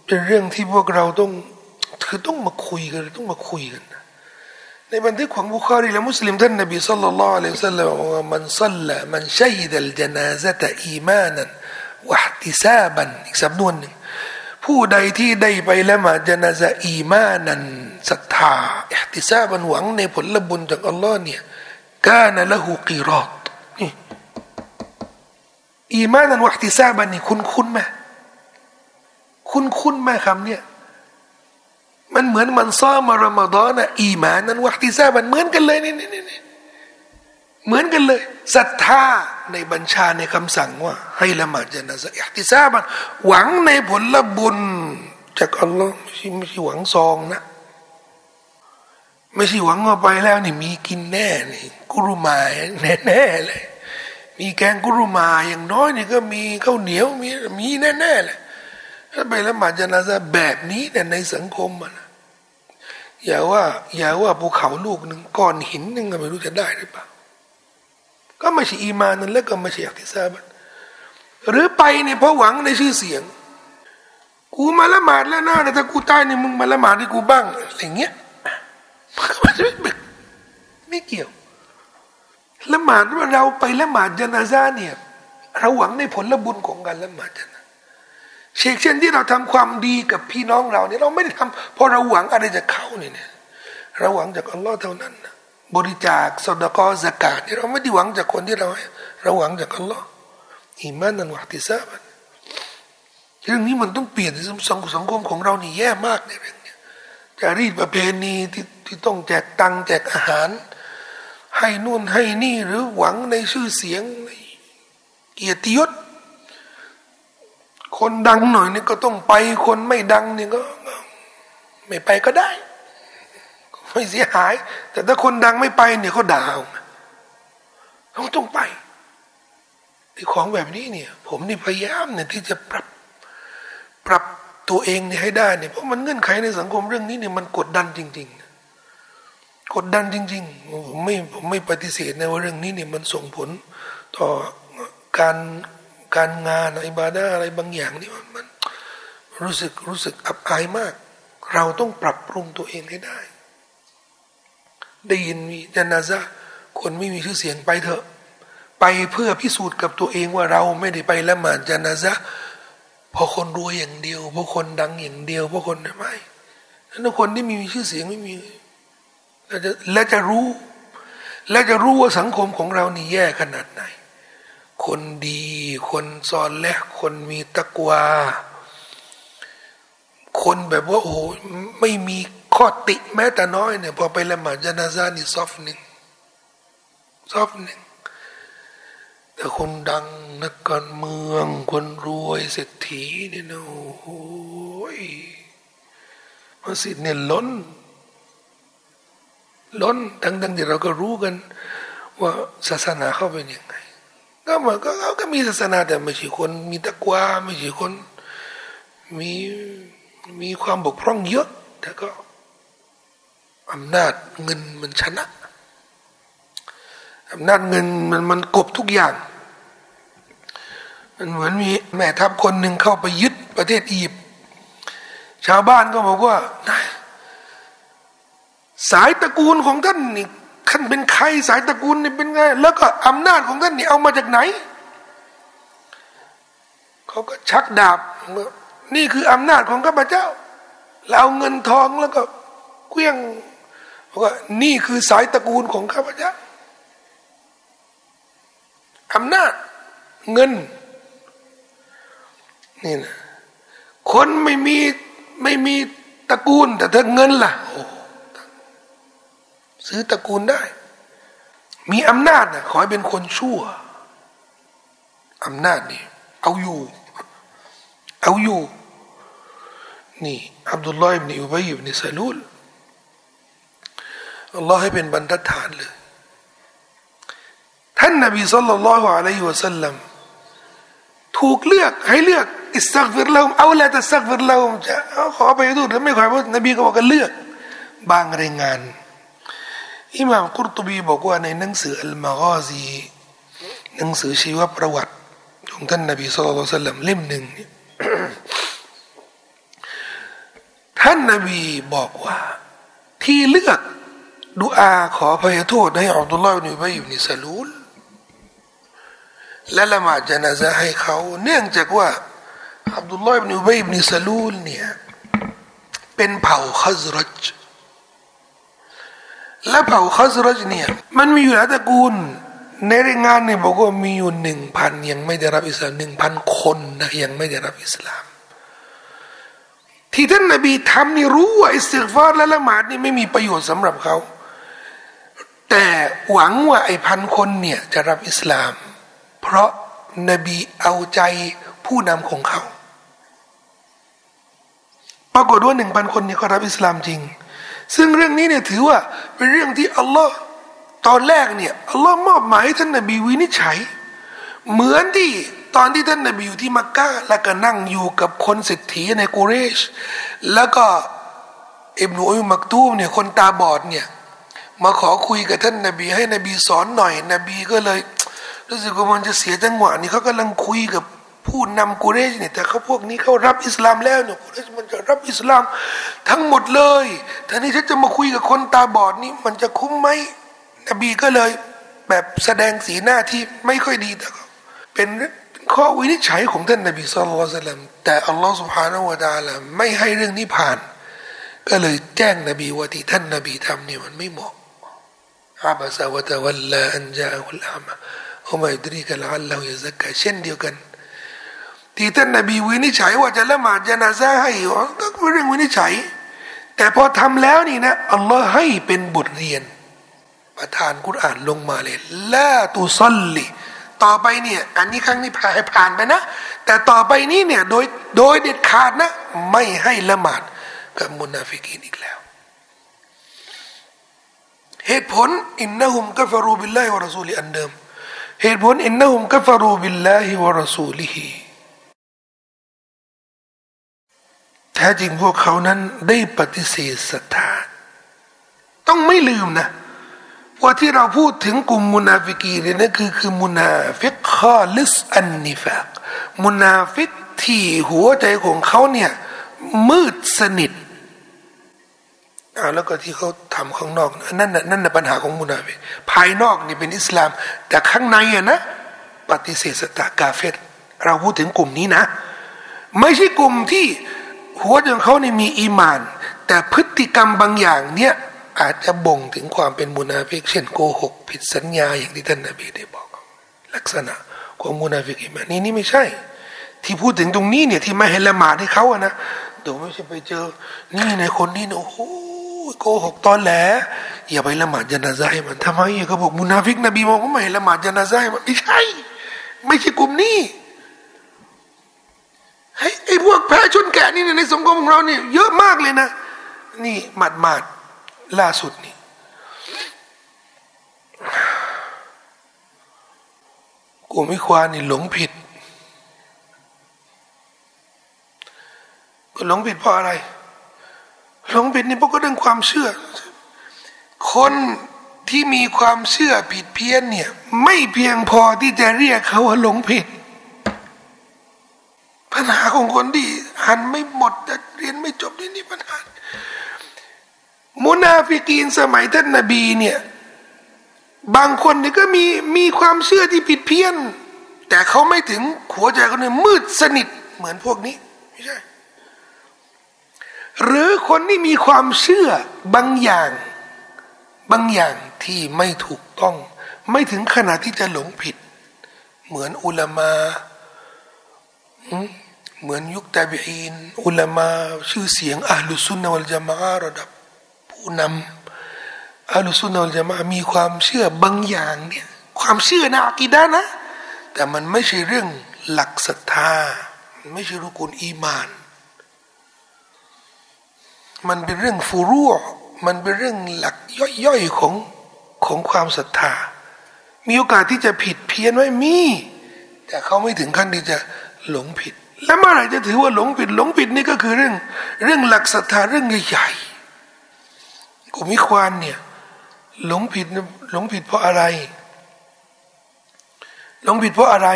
เป็นเรื่องที่พวกเราต้องคือต้องมาคุยกันต้องมาคุยกัน ในบันทึกของบุคารีและมุสลิมท่านนบีصلى الله عليه وسلمว่าمن صلى من شهد الجنازة إيمانا واحتساباอีกสำนวนหนึ่งผู้ใดที่ได้ไปละหมาดจนาซะإيماناศรัทธาอิติซาบันหวังในผลบุญจากอัลลอฮ์เนี่ยกาณละหูกีรอตอีมานันวะฮติซาบันนี่คุณคุณไหมคุณคุณไหมคำเนี่ย มันเหมือนมันซ้อมารอมฎอนอะอีมานั้นวัติซาบันเหมือนกันเลยนี่นี่นี่เหมือนกันเลยศรัทธาในบัญชาในคำสั่งว่า ให้ละหมาดจนาซะอิติซาบันหวังในผลบุญ จากอัลลอฮ์ไม่ใช่ไม่ใช่หวังซองนะ ไม่ใช่หวังว่าไปแล้วนี่มีกินแน่นี่กุรุมาแน่แน่เลย มีแกงกุรุมาอย่างน้อยนี่ก็มีข้าวเหนียวมีมีแน่แน่เลยถ้าไปละหมาดจนาซาแบบนี้เนี่ยในสังคมมัน อย่าว่าอย่าว่าภูเขาลูกหนึ่งก้อนหินหนึ่งก็ไม่รู้จะได้หรือเปล่าก็ไม่ใช่อีมานั่นแล้วก็ไม่ใช่อักติซาบันหรือไปเนี่ยเพราะหวังในชื่อเสียง กูมาละหมาดแล้วนะแต่ถ้ากูตายนี่ยมึงมาละหมาดให้กูบ้างอะไรเงี้ยมันไม่ไม่เกี่ยวละหมาดว่าเราไปละหมาดจนาซาเนี่ยเราหวังในผลบุญของการละหมาดจน เช่นเช่นที่เราทำความดีกับพี่น้องเราเนี่ยเราไม่ได้ทำเพราะเราหวังอะไรจากเขาเนี่ยเราหวังจากอัลลอฮ์เท่านั้นนะบริจาคสดกอสกาดเนี่ยเราไม่ได้หวังจากคนที่เราเราหวังจากอัลลอฮ์อิมานันวัติซาบันเรื่องนี้มันต้องเปลี่ยนสังสังคมของเรานี่แย่มากในเรื่องนี้จะรีดประเพณีที่ที่ต้องแจกตังแจกอาหาร ให้นู่นให้นี่หรือหวังในชื่อเสียงเกียรติยศ คนดังหน่อยนี่ก็ต้องไป คนไม่ดังนี่ก็ ไม่ไปก็ได้ ไม่เสียหาย แต่ถ้าคนดังไม่ไปเนี่ยเขาด่าเขาต้องไปไอ้ของแบบนี้เนี่ย ผมนี่พยายามเนี่ยที่จะปรับปรับตัวเองเนี่ยให้ได้เนี่ยเพราะมันเงื่อนไขในสังคมเรื่องนี้เนี่ยมันกดดันจริง ๆ กดดันจริง ๆ ผมไม่ผมไม่ปฏิเสธในว่าเรื่องนี้เนี่ยมันส่งผลต่อการ การงานอิบาดาอะไรบางอย่างนี่มันรู้สึกรู้สึกอับอายมาก เราต้องปรับปรุงตัวเองให้ได้ ได้ยินมีจนาซะคนไม่มีชื่อเสียงไปเถอะ ไปเพื่อพิสูจน์กับตัวเองว่าเราไม่ได้ไปละหมาดจนาซะพอคนรวยอย่างเดียวพราะคนดังอย่างเดียวพราะคนไม่ถ้าคนที่มีชื่อเสียงไม่มีและจะและจะรู้ และจะรู้ว่าสังคมของเรานี่แย่ขนาดไหน คนดี คนซอนและคนมีตะกวา คนแบบว่าโอ้ไม่มีข้อติแม้แต่น้อยเนี่ยพอไปละหมาดจนาซานี่ซอฟหนึ่งซอฟหนึ่งแต่คนดังนักการเมือง คนรวยเศรษฐีเนี่ยนะโอ้ยมัสยิดเนี่ยล้น ล้นดังๆที่เราก็รู้กัน ว่าศาสนาเข้าเป็นยั งไงก็มันก็เขาก็มีศาสนาแต่ไม่ใช่คนมีตะกวาไม่ใช่คน มีมีความบกพร่องเยอะ แต่ก็อำนาจเงินมันชนะอำนาจเงินมันมันกบทุกอย่าง มันเหมือนมีแม่ทัพคนหนึ่งเข้าไปยึดประเทศอียิปต์ชาวบ้านก็บอกว่า สายตระกูลของท่านนี่ ท่านเป็นใครสายตระกูลนี่เป็นไงแล้วก็อำนาจของท่านนี่เอามาจากไหนเขาก็ชักดาบ นี่คืออำนาจของข้าพเจ้าเราเอาเงินทองแล้วก็เกลี้ยงว่านี่คือสายตระกูลของข้าพเจ้าอำนาจเงินนี่นะคนไม่มีไม่มีตระกูลแต่ถ้าเงินล่ะโอ้ ซื้อตระกูลได้ มีอำนาจนะขอให้เป็นคนชั่วอำนาจนี่เอาอยู่ เอาอยู่ นี่อับดุลลอฮ์อิบนอุบัยอิบนซาลูลอัลลอฮ์ให้เป็นบรรทัดฐานเลยท่านนบีสัลลัลลอฮุอะลัยฮิวะสัลลัมถูกเลือกให้เลือกอิสตักฟิรเราเอาละแต่สักฟิรเราจะขอไปดูหรือไม่ขอไปนบีก็บอกกันเลือก บางรายงาน อิหม่ามกุรตุบีบอกว่าในหนังสืออัลมากาซีหนังสือชีวประวัติของท่านนบีสุลต่านลัมเล่มหนึ่งท่านนบีบอกว่า ที่เลือกดูอาขอพยโทษให้อับดุลลาห์อิบนุบัยอิบนุซาลูลและละหมาดจนาซะให้เขา เนื่องจากว่าอับดุลลอฮ์อิบนุบัยอิบนุซาลูลเนี่ยเป็นเผ่าคัซรัจ และเผ่าคัซรัจเนี่ยมันมีอยู่หลายตระกูล ในรายงานเนี่ยบอกว่ามีอยู่หนึ่งพันยังไม่ได้รับอิสลามหนึ่งพันคนนะยังไม่ได้รับอิสลาม ที่ท่านนบีทำนี่รู้ว่าอิสติกฟารและละหมาดนี่ไม่มีประโยชน์สำหรับเขา แต่หวังว่าไอ้พันคนเนี่ยจะรับอิสลาม เพราะนบีเอาใจผู้นำของเขา ปรากฏว่าหนึ่งพันคนเนี่ยเขารับอิสลามจริง ซึ่งเรื่องนี้เนี่ยถือว่าเป็นเรื่องที่อัลลอฮ์ตอนแรกเนี่ยอัลลอฮ์มอบหมายให้ท่านนบีวินิจฉัย เหมือนที่ตอนที่ท่านนบีอยู่ที่มักกะแล้วก็นั่งอยู่กับคนเศรษฐีในกุเรช แล้วก็อิบนุอุมักตูมเนี่ยคนตาบอดเนี่ยมาขอคุยกับท่านนบี ให้นบีสอนหน่อย นบีก็เลย รู้สึกว่ามันจะเสียจังหวะนี่เขากำลังคุยกับ ผู้นำกุเรชเนี่ยแต่เขาพวกนี้เขารับอิสลามแล้วเนี่ยกุเรชมันจะรับอิสลามทั้งหมดเลยท่านี้ฉันจะมาคุยกับคนตาบอดนี่มันจะคุ้มไหมนบีก็เลย แบบแสดงสีหน้าที่ไม่ค่อยดีแต่เป็นข้อวินิจฉัยของท่านนบีสุลต่านแต่อัลลอฮฺสุบฮานาวะดาละไม่ให้เรื่องนี้ผ่าน ก็เลยแจ้งนบีว่าที่ท่านนบีทำเนี่ยมันไม่เหมาะอาบะซาวะตะวัลลาอันจาอุลอามะฮุมัยดรีกัลอัลลอฮฺยะซักกะเช่นเดียวกัน ที่ท่านนบีวินิจฉัยว่าจะละหมาดจนาซาให้ก็เป็นเรื่องวินิจฉัย แต่พอทำแล้วนี่นะอัลลอฮ์ให้เป็นบทเรียน ประทานกุรอ่านลงมาเลยلا تصلต่อไปเนี่ย อันนี้ครั้งนี้ผ่านผ่านไปนะ แต่ต่อไปนี้เนี่ยโดยโดยเด็ดขาดนะ ไม่ให้ละหมาดกับมุนาฟิกีนอีกแล้ว เหตุผลإنهم كفروا بالله ورسولهอันเดิม เหตุผลإنهم كفروا بالله ورسوله แท้จริงพวกเขานั้นได้ปฏิเสธศรัทธา ต้องไม่ลืมนะว่าที่เราพูดถึงกลุ่มมุนาฟิกีเนี่ยนั่นคือคือมุนาฟิกخالص النفاقมุนาฟิกที่หัวใจของเขาเนี่ยมืดสนิทอาแล้วก็ที่เขาทำข้างนอกนั่นน่ะนั่นน่ะปัญหาของมุนาฟิกภายนอกนี่เป็นอิสลาม แต่ข้างในอะนะปฏิเสธศรัทธากาเฟรเราพูดถึงกลุ่มนี้นะ ไม่ใช่กลุ่มที่ หัวใจของเขาเนี่ยมีอีมาน แต่พฤติกรรมบางอย่างเนี่ยอาจจะบ่งถึงความเป็นมุนาฟิกเช่นโกหก ผิดสัญญาอย่างที่ท่านนบีได้บอก ลักษณะของมุนาฟิกอิมานี่นี่ไม่ใช่ ที่พูดถึงตรงนี้เนี่ยที่ไม่ให้ละหมาดให้เขาอะนะเดี๋ยวไม่ใช่ไปเจอ นี่ในคนนี้เนี่ยโอ้โหโกหกตอแหลอย่าไปละหมาดจนาซาให้มันทำไมเขาบอกมุนาฟิกนบีบอกว่าไม่ให้ละหมาดจนาซาให้มันไม่ใช่ ไม่ใช่กลุ่มนี้ ไอ้พวกแพ้ชนแกะนี่ในสังคมของเราเนี่ยเยอะมากเลยนะ นี่หมาดหมาดล่าสุดนี่กูไม่ควานี่หลงผิดก็หลงผิดเพราะอะไร หลงผิดนี่เพราะก็เรื่องความเชื่อ คนที่มีความเชื่อผิดเพี้ยนเนี่ย ไม่เพียงพอที่จะเรียกเขาว่าหลงผิด ปัญหาของคนที่หันไม่หมดเรียนไม่จบนี่นี่ปัญหา มุนาฟิกีนสมัยท่านนบีเนี่ยบางคนเนี่ยก็มีมีความเชื่อที่ผิดเพี้ยน แต่เขาไม่ถึงหัวใจเขาเนี่ยมืดสนิทเหมือนพวกนี้ไม่ใช่หรือคนที่มีความเชื่อบางอย่าง บางอย่างที่ไม่ถูกต้อง ไม่ถึงขนาดที่จะหลงผิด เหมือนอุลามา เหมือนยุคตาบีอินอุลามาชื่อเสียงอัลลุซุนนวลจามาระดับ ผู้นำอัลลอฮฺสุนนะจะมามีความเชื่อบางอย่างเนี่ยความเชื่อในอากีดานะ แต่มันไม่ใช่เรื่องหลักศรัทธาไม่ใช่รุกุลอีมาน มันเป็นเรื่องฟูรั่วมันเป็นเรื่องหลักย่อยๆของของความศรัทธา มีโอกาสที่จะผิดเพี้ยนไว้มี แต่เขาไม่ถึงขั้นที่จะหลงผิด แล้วเมื่อไหร่จะถือว่าหลงผิด หลงผิดนี่ก็คือเรื่อง เรื่องหลักศรัทธาเรื่องใหญ่ๆกลุ่มวิควานเนี่ย หลงผิดหลงผิดเพราะอะไร หลงผิดเพราะอะไร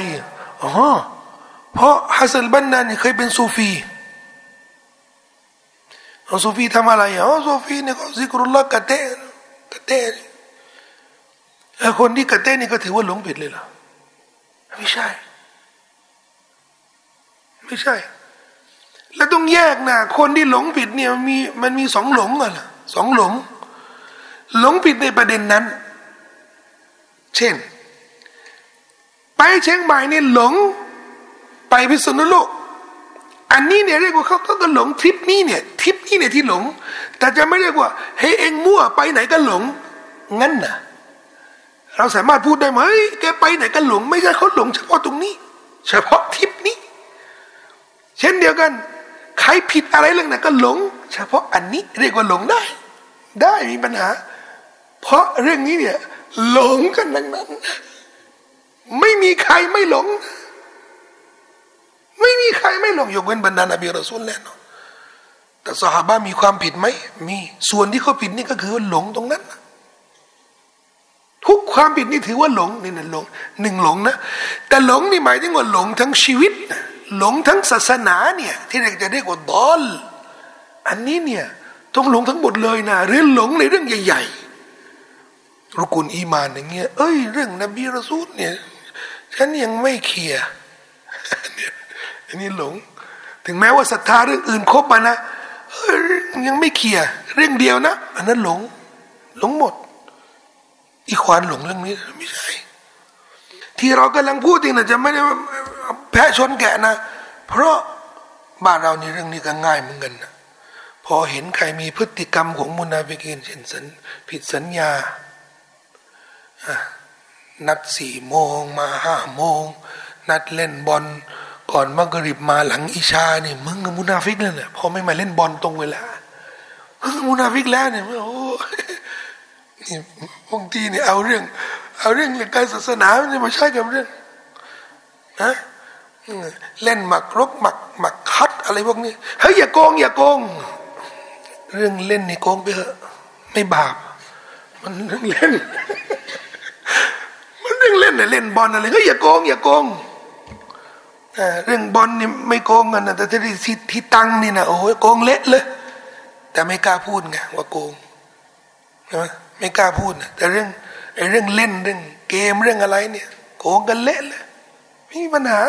อ๋อเพราะฮัสซันบันนานเคยเป็นซูฟีเอาซูฟีทำอะไรอ๋อซูฟีเนี่ยก็ซิกรุลละกะเตกะเต้คนที่กะเตนี่ก็ถือว่าหลงผิดเลยเหรอไม่ใช่ ไม่ใช่ แล้วต้องแยกนะคนที่หลงผิดเนี่ยมีมันมีสองหลงอะล่ะสองหลง หลงผิดในประเด็นนั้น เช่น ไปเชียงใหม่เนี่ยหลง ไปพิษณุโลกอันนี้เนี่ยเรียกว่าเขาก็หลงทริปนี้เนี่ยทริปนี้เนี่ยที่หลง แต่จะไม่เรียกว่าเฮ้เองมั่วไปไหนก็หลง งั้นนะเราสามารถพูดได้ไหมแกไปไหนก็หลง ไม่ใช่เขาหลง เฉพาะตรงนี้ เฉพาะทริปนี้ เช่นเดียวกัน ใครผิดอะไรเรื่องไหนก็หลง เฉพาะอันนี้เรียกว่าหลงได้ ได้มีปัญหา เพราะเรื่องนี้เนี่ยหลงกันดังนั้น ไม่มีใครไม่หลง ไม่มีใครไม่หลงยกเว้นบรรดานบีรอซูลแน่นอนแต่สหาบามีความผิดไหมมีส่วนที่เขาผิดนี่ก็คือหลงตรงนั้น ทุกความผิดนี่ถือว่าหลงนี่นะหลงหนึ่งหลงนะ แต่หลงนี่หมายถึงว่าหลงทั้งชีวิต หลงทั้งศาสนาเนี่ยที่เราจะเรียกว่าดอลอันนี้เนี่ยต้องหลงทั้งหมดเลยนะหรือหลงในเรื่องใหญ่ๆรุกุลอีมานอย่างเงี้ยเอ้ย เรื่องนบีรอซูลเนี่ยฉันยังไม่เคลียร์อันนี้หลง ถึงแม้ว่าศรัทธาเรื่องอื่นครบมานะยังไม่เคลียร์เรื่องเดียวนะ อันนั้นหลง หลงหมด อีควานหลงเรื่องนี้ไม่ใช่ที่เรากำลังพูดจริงนะจะไม่ได้ แพะชนแกะนะ เพราะบ้านเรานี่เรื่องนี้ก็ง่ายเหมือนกันนะพอเห็นใครมีพฤติกรรมของมุนาฟิกินเช่นสันผิดสัญญานัดสี่โมงมาห้าโมง นัดเล่นบอลก่อนมักริบมาหลังอิชาเนี่ยมึงกับมุนาฟิกเลยเนี่ยพอไม่มาเล่นบอลตรงเวลามึงมุนาฟิกแล้วเนี่ยโอ้นี่บางทีเนี่ยเอาเรื่อง เอาเรื่องเรื่องการศาสนาเนี่ยมาใช้กับเรื่องนะ เล่นหมากรุกหมากหมากคัดอะไรพวกนี้เฮ้ยอย่าโกง อย่าโกง เรื่องเล่นในโกงไปเถอะไม่บาป มันเรื่องเล่น มันเรื่องเล่นเนี่ยเล่นบอลอะไรก็อย่าโกง อย่าโกงเรื่องบอลนี่ไม่โกงกันนะแต่ที่ที่ตั้งนี่นะโอ้ยโกงเละเลย แต่ไม่กล้าพูดไงว่าโกงใช่ไหมไม่กล้าพูดนะแต่เรื่องไอ้เรื่องเล่นเรื่องเกมเรื่องอะไรเนี่ย โกงกันเละเลยไม่มีปัญหา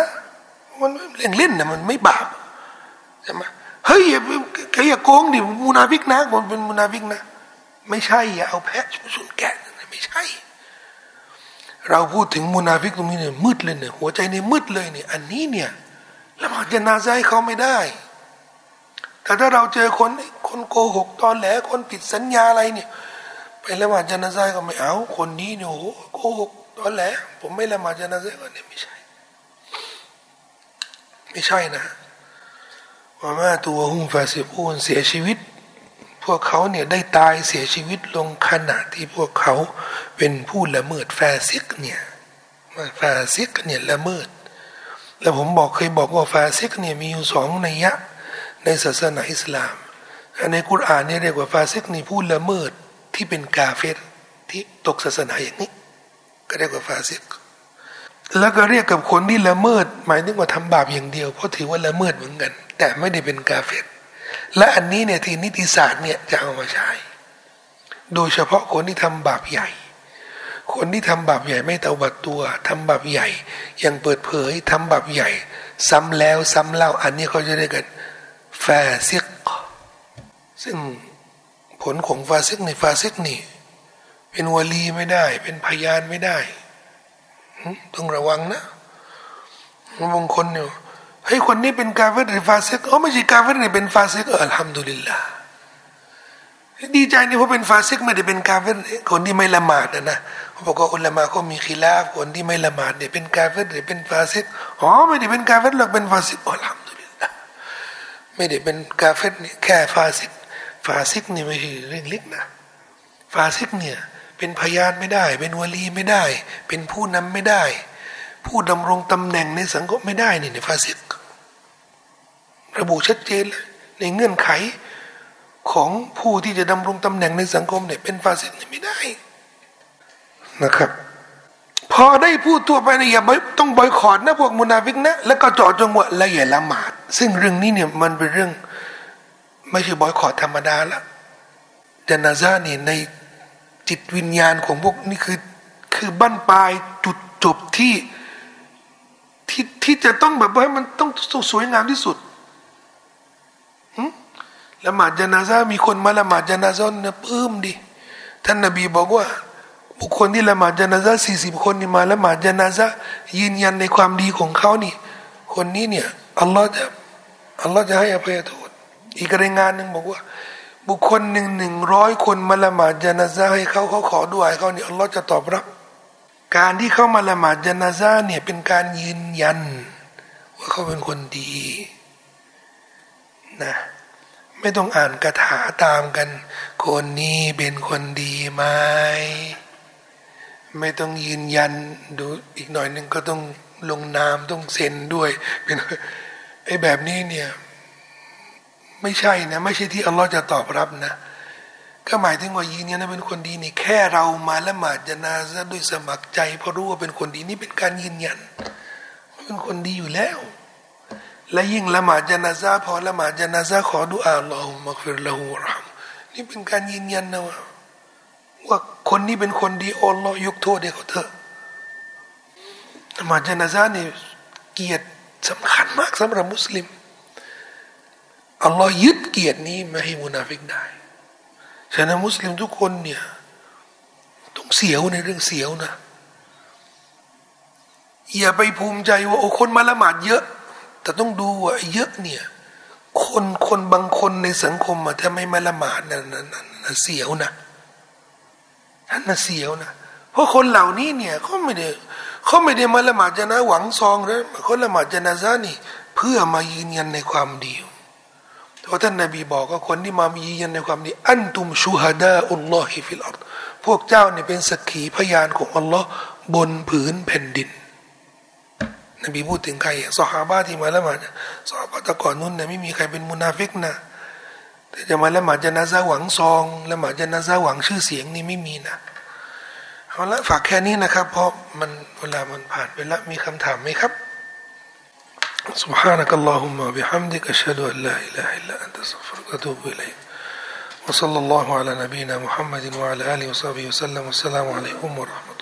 มันเรื่องเล่นนะมันไม่บาปใช่ไหมเฮ้ยอย่าอย่าโกงดิมุนาฟิกนะคนเป็นมุนาฟิกนะ ไม่ใช่อย่าเอาแพะชนแกะไม่ใช่ เราพูดถึงมุนาฟิกตรงนี้เนี่ยมืดเลยเนี่ยหัวใจนี่มืดเลยเนี่ยอันนี้เนี่ยละหมาดจะนาใจเขาไม่ได้ แต่ถ้าเราเจอคนคนโกหกตอนแหลคนผิดสัญญาอะไรเนี่ยไปละหมาดจะนาใจก็ไม่เอา คนนี้เนี่ยโอ้โกหกตอนแหลผมไม่ละหมาดจะนาใจก็เนี่ยไม่ใช่ ไม่ใช่นะว่ามาตัวหุ่มฟาสิบูนเสียชีวิต พวกเขาเนี่ยได้ตายเสียชีวิตลงขณะที่พวกเขาเป็นผู้ละเมิดฟาซิกเนี่ยฟาซิกเนี่ยละเมิด แล้วผมบอกเคยบอกว่าฟาซิกเนี่ยมีอยู่สองนัยยะในศาสนาอิสลาม ในกุรอานเนี่ยเรียกว่าฟาซิกนี่ผู้ละเมิดที่เป็นกาเฟรที่ตกศาสนาอย่างนี้ ก็เรียกว่าฟาซิก แล้วก็เรียกกับคนที่ละเมิด หมายถึงว่าทำบาปอย่างเดียวเพราะถือว่าละเมิดเหมือนกัน แต่ไม่ได้เป็นกาเฟรและอันนี้เนี่ยทีนิติศาสตร์เนี่ยจะเอามาใช้ โดยเฉพาะคนที่ทำบาปใหญ่ คนที่ทำบาปใหญ่ไม่เตาบัตตัวทำบาปใหญ่ยังเปิดเผยทำบาปใหญ่ ซ้ำแล้วซ้ำเล่าอันนี้เขาจะเรียกกันฟาซิกซึ่งผลของฟาซิกในฟาซิกนี่ เป็นวะลีไม่ได้ เป็นพยานไม่ได้ ต้องระวังนะบางคนเนี่ยเฮ้ยคนนี้เป็นกาเฟรหรือฟาซิกอ๋อไม่ใช่กาเฟรนี่เป็นฟาซิกالحمد للهดีใจนี่เพราะเป็นฟาซิกไม่ได้เป็นกาเฟรคนที่ไม่ละหมาดนะนะเขาบอกว่าอุลามะเขามีคิลาฟคนที่ไม่ละหมาดเนี่ยเป็นกาเฟรหรือเป็นฟาซิกอ๋อไม่ได้เป็นกาเฟรหรอกเป็นฟาซิกالحمد للهไม่ได้เป็นกาเฟรนี่แค่ฟาซิกฟาซิกนี่ไม่ใช่เรื่องเล็กนะฟาซิกเนี่ย เป็นพยานไม่ได้ เป็นวะลีไม่ได้ เป็นผู้นำไม่ได้ ผู้ดำรงตำแหน่งในสังคมไม่ได้นี่ในฟาซิกระบุชัดเจนเลยในเงื่อนไขของผู้ที่จะดำรงตำแหน่งในสังคมเนี่ยเป็นฟาซิกไม่ได้นะครับ พอได้พูดทั่วไปเนะอย่าต้องบอยคอรดนะพวกมุนาฟิกนะแล้วก็จาะจงว่าละเอียดละหมาด ซึ่งเรื่องนี้เนี่ยมันเป็นเรื่อง ไม่ใช่บอยคอรดธรรมดาละจานาซาเนี่ยใน จิตวิญญาณของพวกนี่คือคือบั้นปลายจุดจบที่ที่ที่จะต้องแบบว่ามันต้องสวยงามที่สุดละหมาดจนาซามีคนมาละหมาดจนาซาเนี่ยปื้มดิท่านนบีบอกว่า บุคคลที่ละหมาดจนาซาสี่สิบคนนี่มาละหมาดจนาซายืนยันในความดีของเขานี่ คนนี้เนี่ยอัลลอฮ์จะอัลลอฮ์จะให้อภัยโทษอีกรายงานหนึ่งบอกว่า บุคคลหนึ่งหนึ่งร้อยคนมาละหมาดจนาซาให้เขาเขาขอด้วยเขาเนี่ยอัลลอฮ์จะตอบรับ การที่เขามาละหมาดจนาซาเนี่ยเป็นการยืนยัน ว่าเขาเป็นคนดีนะไม่ต้องอ่านคาถาตามกัน คนนี้เป็นคนดีไหมไม่ต้องยืนยันดูอีกหน่อยหนึ่งก็ต้องลงนามต้องเซ็นด้วยเป็นไอ้แบบนี้เนี่ย ไม่ใช่นะไม่ใช่ที่อัลลอฮ์จะตอบรับนะ ก็หมายถึงว่ายืนยันว่าเป็นคนดีนี่แค่เรามาละหมาดจนาซะด้วยสมัครใจเพราะรู้ว่าเป็นคนดีนี่เป็นการยืนยันเป็นคนดีอยู่แล้ว และยิ่งละหมาดจนาซาพอละหมาดจนาซาขอดุอาอัลลอฮุมักฟิรละหูรามนี่เป็นการยืนยันนะว่าว่าคนนี้เป็นคนดีอัลลอฮ์ยกโทษให้เขาเถอะละหมาดจนาซานี่เกียรติสำคัญมากสำหรับมุสลิม อัลลอฮ์ยึดเกียรตินี้ไม่ให้มุนาฟิกได้ฉะนั้นมุสลิมทุกคนเนี่ยต้องเสียวในเรื่องเสียวนะ อย่าไปภูมิใจว่าโอ้คนมาละหมาดเยอะ แต่ต้องดูว่าเยอะเนี่ย คนคนบางคนในสังคมอะถ้าไม่มาละหมาดนั่นนั่นเสียวนะนั่นน่ะเสียวนะเพราะคนเหล่านี้เนี่ยเขาไม่ได้เขาไม่ได้มาละหมาดจะนะหวังซองนะเขาละหมาดจะนะซานี่ เพื่อมายืนยันในความดี เพราะท่านนบีบอกว่าคนที่มายืนยันในความดีأنتم شهداء الله في الأرضพวกเจ้าเนี่ยเป็นสักขีพยานของอัลลอฮ์บนผืนแผ่นดิน นบีพูดถึงใครสหาบะฮ์ที่มาละหมาดสหาบะฮ์แต่ก่อนนู้นเนี่ยไม่มีใครเป็นมุนาฟิกนะแต่จะมาละหมาดจะนาซาหวังซองละหมาดจะนาซาหวังชื่อเสียงนี่ไม่มีนะเอาละฝากแค่นี้นะครับ เพราะมันเวลามันผ่านไปแล้วมีคำถามไหมครับ سبحانك اللهم وبحمدك أشهد أن لا إله إلا أنت أستغفرك وأتوب إليك. وصلى الله على نبينا محمد وعلى آله وصحبه وسلم. والسلام عليكم ورحمة